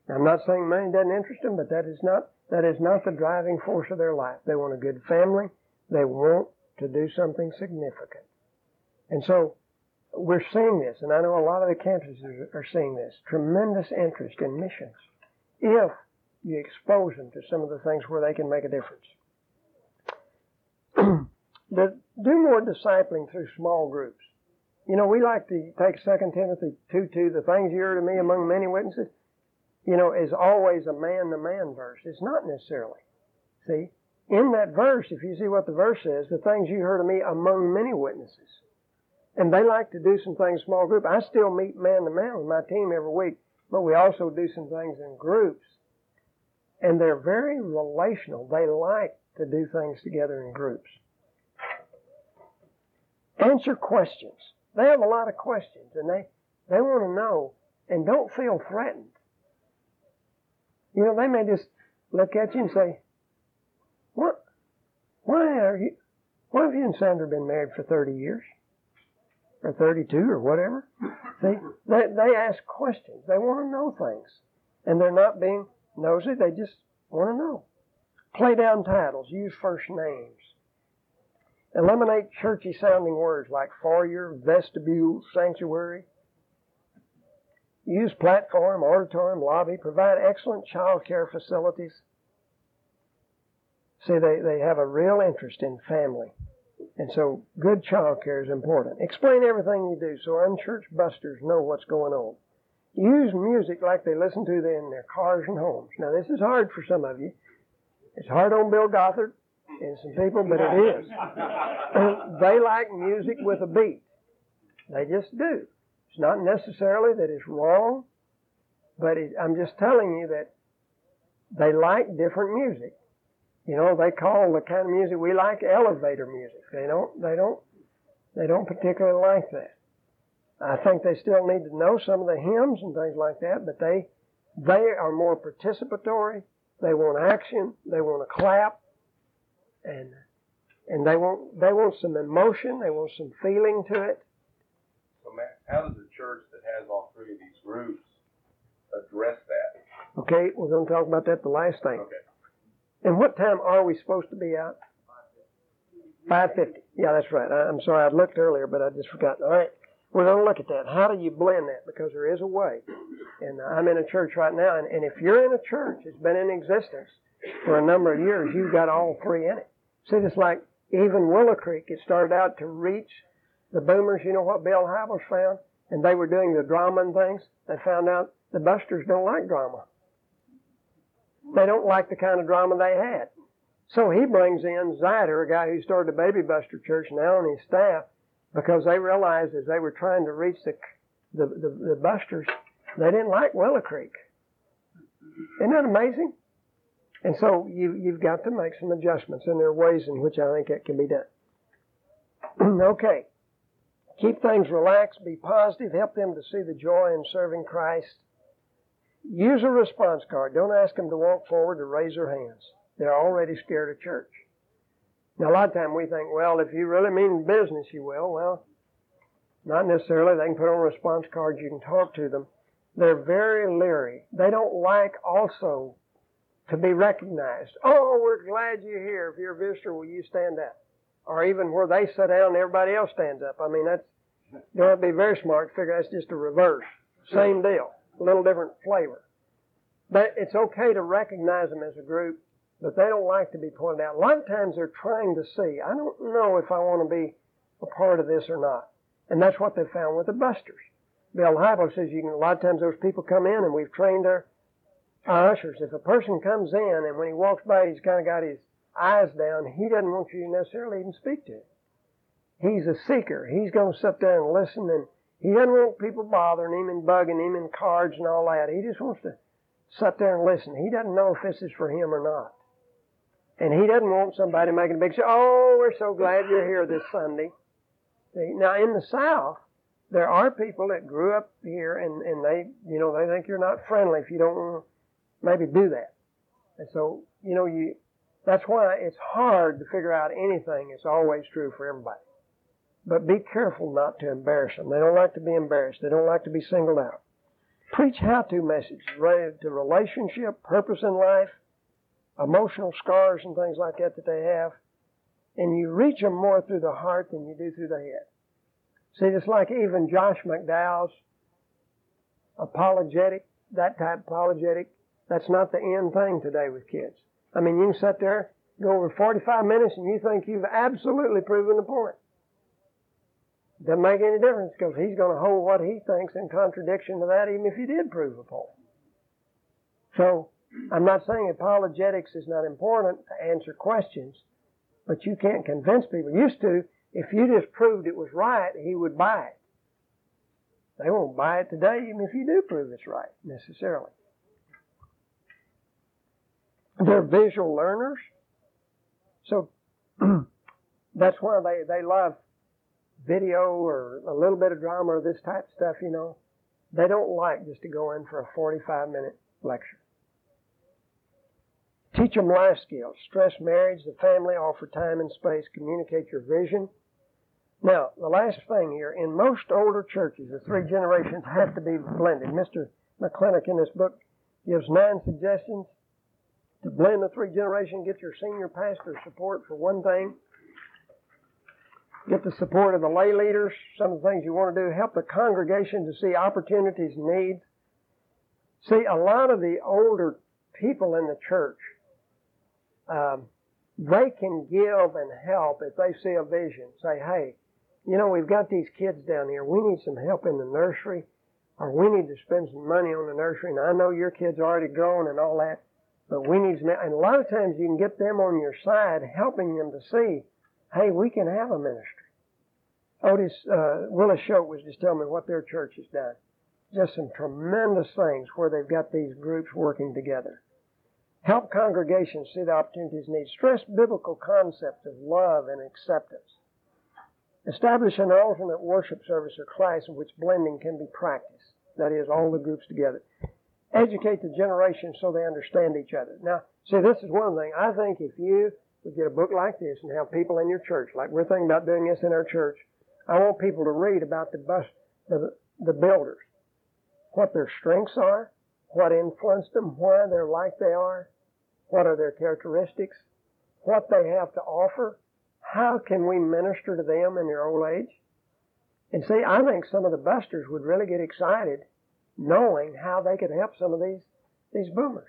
I'm not saying money doesn't interest them, but that is not that is not the driving force of their life. They want a good family. They want to do something significant. And so we're seeing this, and I know a lot of the campuses are seeing this tremendous interest in missions if you expose them to some of the things where they can make a difference. do more discipling through small groups. You know, we like to take 2 Timothy 2 2, the things you heard of me among many witnesses, you know, is always a man to man verse. It's not necessarily. See? In that verse, if you see what the verse says, the things you heard of me among many witnesses. And they like to do some things small group. I still meet man to man with my team every week, but we also do some things in groups. And they're very relational. They like to do things together in groups. Answer questions. They have a lot of questions and they, they want to know and don't feel threatened. You know, they may just look at you and say, what, why are you, why have you and Sandra been married for 30 years? Or 32 or whatever? See, they, they ask questions. They want to know things. And they're not being nosy, they just want to know. Play down titles, use first names. Eliminate churchy sounding words like foyer, vestibule, sanctuary. Use platform, auditorium, lobby. Provide excellent child care facilities. See, they, they have a real interest in family. And so good child care is important. Explain everything you do so unchurched busters know what's going on. Use music like they listen to in their cars and homes. Now this is hard for some of you. It's hard on Bill Gothard and some people, but it is. they like music with a beat. They just do. It's not necessarily that it's wrong, but it, I'm just telling you that they like different music. You know, they call the kind of music we like elevator music. They don't, they don't, they don't particularly like that. I think they still need to know some of the hymns and things like that, but they, they are more participatory. They want action. They want to clap, and and they want they want some emotion. They want some feeling to it.
So, Matt, how does a church that has all three of these groups address that?
Okay, we're going to talk about that the last thing.
Okay.
And what time are we supposed to be out? Five fifty. Yeah, that's right. I, I'm sorry, I looked earlier, but I just forgot. All right, we're going to look at that. How do you blend that? Because there is a way. And I'm in a church right now, and, and if you're in a church it's been in existence for a number of years, you've got all three in it. See, it's like even Willow Creek. It started out to reach the boomers. You know what Bill Hybels found? And they were doing the drama and things. They found out the busters don't like drama. They don't like the kind of drama they had. So he brings in Zyder, a guy who started the Baby Buster Church now on his staff, because they realized as they were trying to reach the the, the, the busters, they didn't like Willow Creek. Isn't that amazing? And so you, you've got to make some adjustments, and there are ways in which I think that can be done. okay. Keep things relaxed, be positive, help them to see the joy in serving Christ. use a response card. Don't ask them to walk forward or raise their hands. They're already scared of church. Now, a lot of time we think, well, if you really mean business, you will. Well, not necessarily. They can put on response cards. You can talk to them. They're very leery. They don't like also to be recognized. Oh, we're glad you're here. If you're a visitor, will you stand up? Or even where they sit down everybody else stands up. I mean, that's, you have to be very smart to figure that's just a reverse. Same deal. A little different flavor. But it's okay to recognize them as a group, but they don't like to be pointed out. A lot of times they're trying to see, I don't know if I want to be a part of this or not. And that's what they found with the busters. Bill Hybel says you can, a lot of times those people come in and we've trained our, our ushers. If a person comes in and when he walks by he's kind of got his eyes down, he doesn't want you to necessarily even speak to him. He's a seeker. He's going to sit there and listen and he doesn't want people bothering him and bugging him and cards and all that. He just wants to sit there and listen. He doesn't know if this is for him or not. And he doesn't want somebody making a big show. Oh, we're so glad you're here this Sunday. See, now in the South, there are people that grew up here and, and they, you know, they think you're not friendly if you don't maybe do that. And so, you know, you, that's why it's hard to figure out anything. It's always true for everybody. But be careful not to embarrass them. They don't like to be embarrassed. They don't like to be singled out. Preach how-to messages related to relationship, purpose in life, emotional scars and things like that that they have. And you reach them more through the heart than you do through the head. See, it's like even Josh McDowell's apologetic, that type apologetic, that's not the end thing today with kids. I mean, you can sit there, go over 45 minutes, and you think you've absolutely proven the point. Doesn't make any difference because he's going to hold what he thinks in contradiction to that, even if you did prove a point. So, I'm not saying apologetics is not important to answer questions, but you can't convince people. Used to, if you just proved it was right, he would buy it. They won't buy it today, even if you do prove it's right, necessarily. They're visual learners. So that's why they, they love video or a little bit of drama or this type of stuff, you know. They don't like just to go in for a 45 minute lecture. Teach them life skills. Stress marriage, the family, offer time and space, communicate your vision. Now, the last thing here, in most older churches, the three generations have to be blended. Mr. McIntosh in this book gives nine suggestions to blend the three generations, get your senior pastor support for one thing, get the support of the lay leaders, some of the things you want to do, help the congregation to see opportunities and needs. See, a lot of the older people in the church, um, they can give and help if they see a vision. Say, hey, you know, we've got these kids down here. We need some help in the nursery, or we need to spend some money on the nursery. And I know your kids are already grown and all that. But we need to, and a lot of times you can get them on your side, helping them to see, hey, we can have a ministry. Otis, uh, Willis Choate was just telling me what their church has done. Just some tremendous things where they've got these groups working together. Help congregations see the opportunities need. Stress biblical concepts of love and acceptance. Establish an alternate worship service or class in which blending can be practiced. That is, all the groups together educate the generation so they understand each other. Now, see, this is one thing. I think if you would get a book like this and have people in your church, like we're thinking about doing this in our church, I want people to read about the bus, the, the builders, what their strengths are, what influenced them, why they're like they are, what are their characteristics, what they have to offer, how can we minister to them in their old age. And see, I think some of the busters would really get excited knowing how they could help some of these these boomers.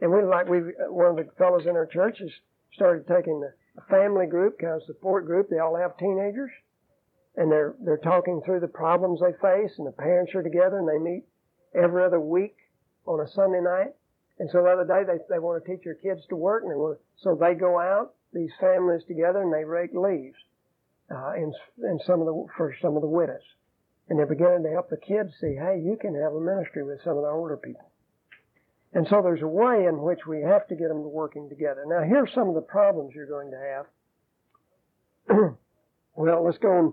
And we like we one of the fellows in our churches started taking a family group, kind of support group. They all have teenagers, and they're they're talking through the problems they face, and the parents are together, and they meet every other week on a Sunday night. And so the other day they they want to teach their kids to work, and they want so they go out these families together and they rake leaves uh, in in some of the for some of the widows. And they're beginning to help the kids see, hey, you can have a ministry with some of the older people. And so there's a way in which we have to get them working together. Now, here's some of the problems you're going to have. well, let's go and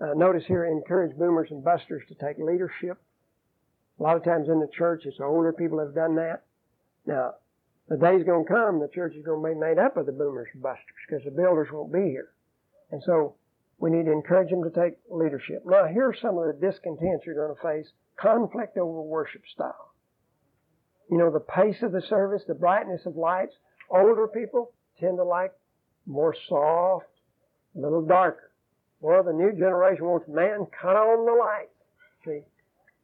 uh, notice here encourage boomers and busters to take leadership. A lot of times in the church, it's older people have done that. Now, the day's going to come, the church is going to be made up of the boomers and busters because the builders won't be here. And so we need to encourage them to take leadership. Now, here are some of the discontents you're going to face conflict over worship style. You know, the pace of the service, the brightness of lights. Older people tend to like more soft, a little darker. Well, the new generation wants, man, cut on the light. See?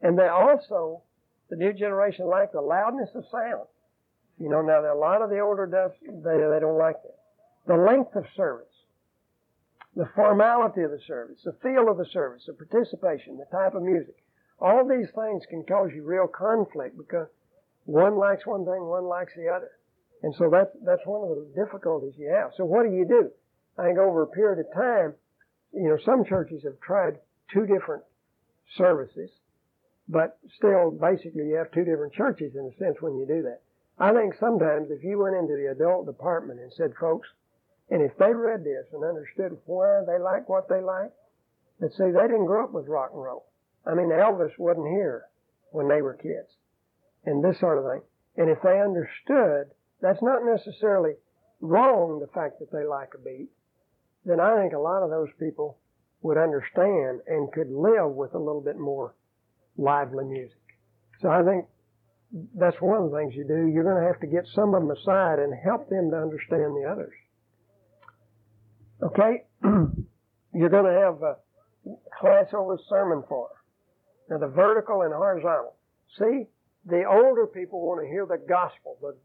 And they also, the new generation like the loudness of sound. You know, now a lot of the older does, they, they don't like that. The length of service, the formality of the service, the feel of the service, the participation, the type of music. All these things can cause you real conflict because one likes one thing, one likes the other. And so that's, that's one of the difficulties you have. So what do you do? I think over a period of time, you know, some churches have tried two different services, but still, basically, you have two different churches in a sense when you do that. I think sometimes if you went into the adult department and said, folks, and if they read this and understood why they like what they like, they'd say they didn't grow up with rock and roll. I mean, Elvis wasn't here when they were kids, and this sort of thing. And if they understood, that's not necessarily wrong, the fact that they like a beat, then I think a lot of those people would understand and could live with a little bit more lively music. So I think that's one of the things you do. You're going to have to get some of them aside and help them to understand the others. Okay? You're going to have a class over sermon form. Now, the vertical and horizontal. See, the older people want to hear the gospel. But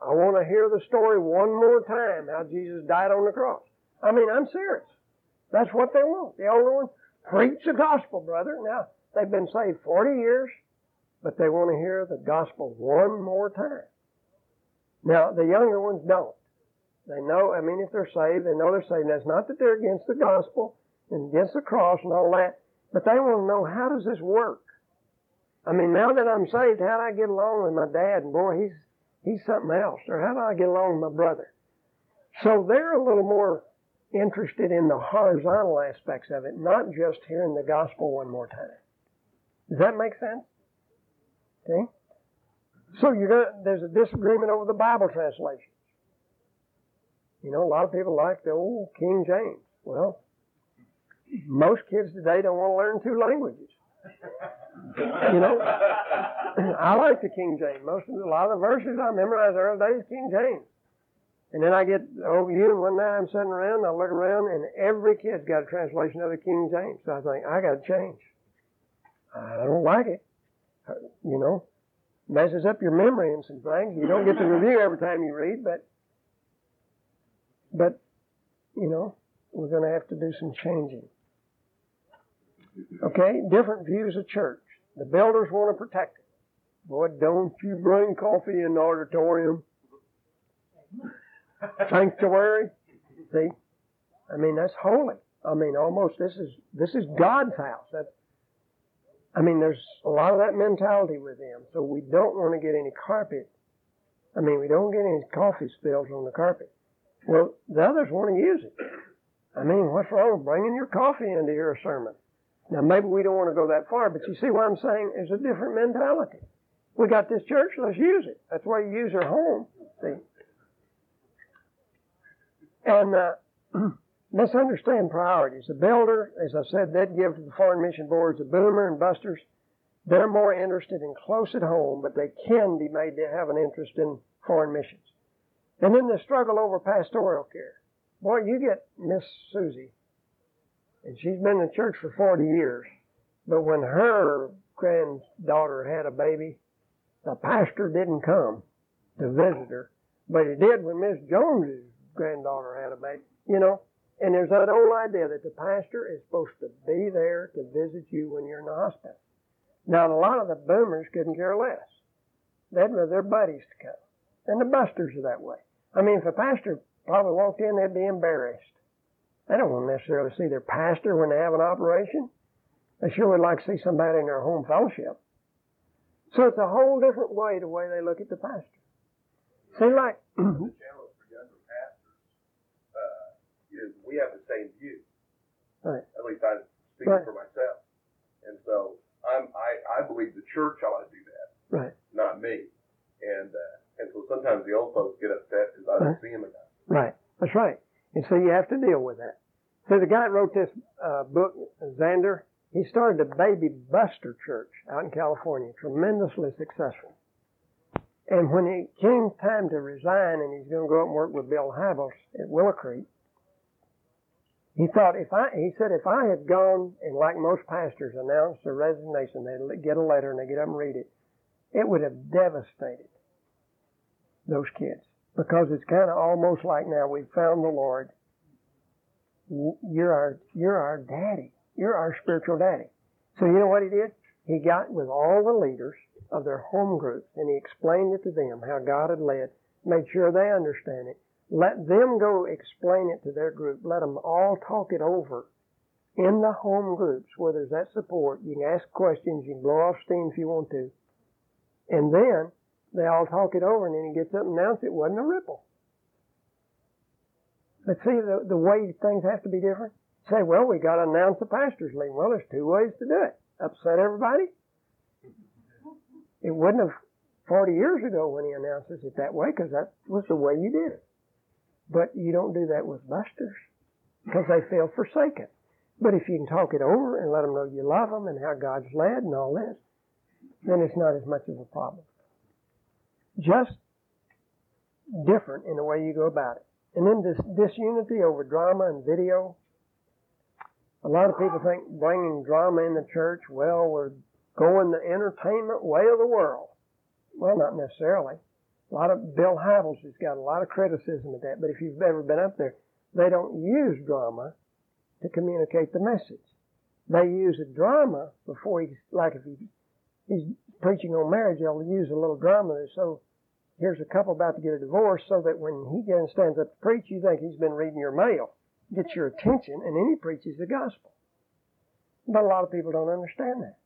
I want to hear the story one more time how Jesus died on the cross. I mean, I'm serious. That's what they want. The older ones, preach the gospel, brother. Now, they've been saved 40 years but they want to hear the gospel one more time. Now, the younger ones don't. They know, I mean, if they're saved, they know they're saved. That's not that they're against the gospel and against the cross and all that, but they want to know how does this work? I mean, now that I'm saved, how do I get along with my dad? And boy, he's, he's something else. Or how do I get along with my brother? So they're a little more interested in the horizontal aspects of it, not just hearing the gospel one more time. Does that make sense? Okay? So you're gonna, there's a disagreement over the Bible translations. You know, a lot of people like the old King James. Well, most kids today don't want to learn two languages. You know, I like the King James. Most of the, a lot of the verses I memorized early days King James. And then I get over you, and one night I'm sitting around, I look around, and every kid's got a translation of the King James. So I think, I got to change. I don't like it you know, messes up your memory and some things. You don't get to review every time you read, but, but, you know, we're going to have to do some changing. Okay, different views of church. The builders want to protect it. Boy, don't you bring coffee in the auditorium. Sanctuary. See? I mean, that's holy. I mean, almost this is this is God's house. I mean, there's a lot of that mentality with them. So we don't want to get any carpet. I mean, we don't get any coffee spills on the carpet. Well, the others want to use it. I mean, what's wrong with bringing your coffee into your sermon? Now, maybe we don't want to go that far, but you see what I'm saying? There's a different mentality. We got this church, let's use it. That's why you use your home. See? And, uh, misunderstand priorities. The builder, as I said, they'd give to the foreign mission boards. The boomer and busters, they're more interested in close at home, but they can be made to have an interest in foreign missions. And then the struggle over pastoral care. Boy, you get Miss Susie, and she's been in church for 40 years, but when her granddaughter had a baby, the pastor didn't come to visit her, but he did when Miss Jones's granddaughter had a baby. You know, and there's that old idea that the pastor is supposed to be there to visit you when you're in the hospital. Now, a lot of the boomers couldn't care less. They'd rather their buddies to come. And the busters are that way. I mean, if a pastor probably walked in, they'd be embarrassed. They don't want to necessarily see their pastor when they have an operation. They sure would like to see somebody in their home fellowship. So it's a whole different way the way they look at the pastor. See, like the challenge for younger pastors uh,
is we have the same view.
Right.
At least I speak
Right.
for myself. And so I'm, I, I believe the church ought to do that,
Right.
not me. And, uh, and so sometimes the old folks get upset because I don't
Right.
see them enough.
Right. That's right. And so you have to deal with that. So the guy that wrote this uh, book, Zander, he started a Baby Buster Church out in California, tremendously successful. And when it came time to resign and he's going to go up and work with Bill Hybels at Willow Creek, he thought if I, he said if I had gone and like most pastors announced their resignation, they'd get a letter and they'd get up and read it, it would have devastated those kids because it's kind of almost like now we've found the Lord. You're our, you're our daddy. You're our spiritual daddy. So you know what he did? He got with all the leaders of their home groups and he explained it to them how God had led, made sure they understand it. Let them go explain it to their group. Let them all talk it over in the home groups where there's that support. You can ask questions. You can blow off steam if you want to. And then they all talk it over and then he gets up and announces it wasn't a ripple. But see, the, the way things have to be different. Say, well, we got to announce the pastor's leaving. Well, there's two ways to do it. Upset everybody. It wouldn't have 40 years ago when he announces it that way because that was the way you did it. But you don't do that with busters because they feel forsaken. But if you can talk it over and let them know you love them and how God's led and all this, then it's not as much of a problem. Just different in the way you go about it. And then this disunity over drama and video. A lot of people think bringing drama in the church, well, we're going the entertainment way of the world. Well, not necessarily. A lot of Bill Hybels has got a lot of criticism of that, but if you've ever been up there, they don't use drama to communicate the message. They use a drama before he's like if he, he's preaching on marriage, he'll use a little drama. So here's a couple about to get a divorce, so that when he stands up to preach, you think he's been reading your mail, gets your attention, and then he preaches the gospel. But a lot of people don't understand that.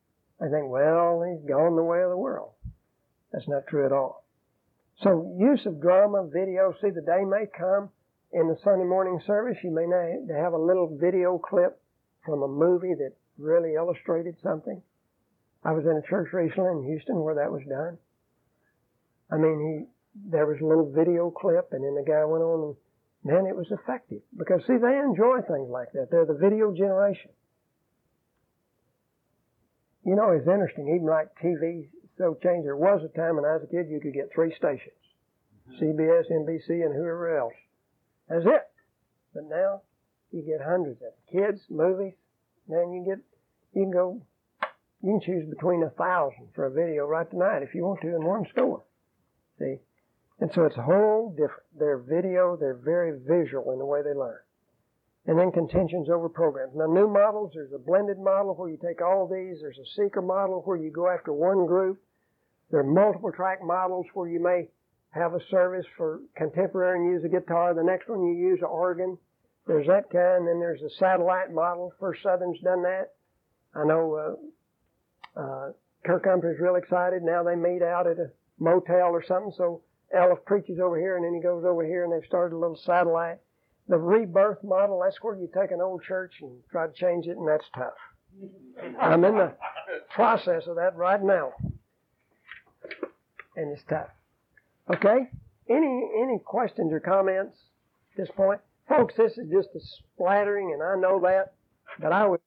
They think, well, he's gone the way of the world. That's not true at all. So use of drama, video, see the day may come in the Sunday morning service, you may have a little video clip from a movie that really illustrated something. I was in a church recently in Houston where that was done. I mean, he, there was a little video clip and then the guy went on and, man, it was effective. Because see, they enjoy things like that. They're the video generation. You know, it's interesting, even like TV so changed. There was a time when I was a kid you could get three stations. Mm-hmm. CBS, NBC, and whoever else. That's it. But now you get hundreds of kids, movies. Then you get you can go you can choose between a thousand for a video right tonight if you want to in one store. See? And so it's a whole different. They're video, they're very visual in the way they learn. And then contentions over programs. Now new models, there's a blended model where you take all these, there's a seeker model where you go after one group. There are multiple track models where you may have a service for contemporary and use a guitar. The next one you use an organ. There's that kind. Then there's a satellite model. First Southern's done that. I know uh, uh, Kirk Humphrey's real excited. Now they meet out at a motel or something. So Elliff preaches over here and then he goes over here and they've started a little satellite. The rebirth model, that's where you take an old church and try to change it and that's tough. I'm in the process of that right now. And it's tough. Okay? Any any questions or comments at this point? Folks, this is just a splattering, and I know that, but I would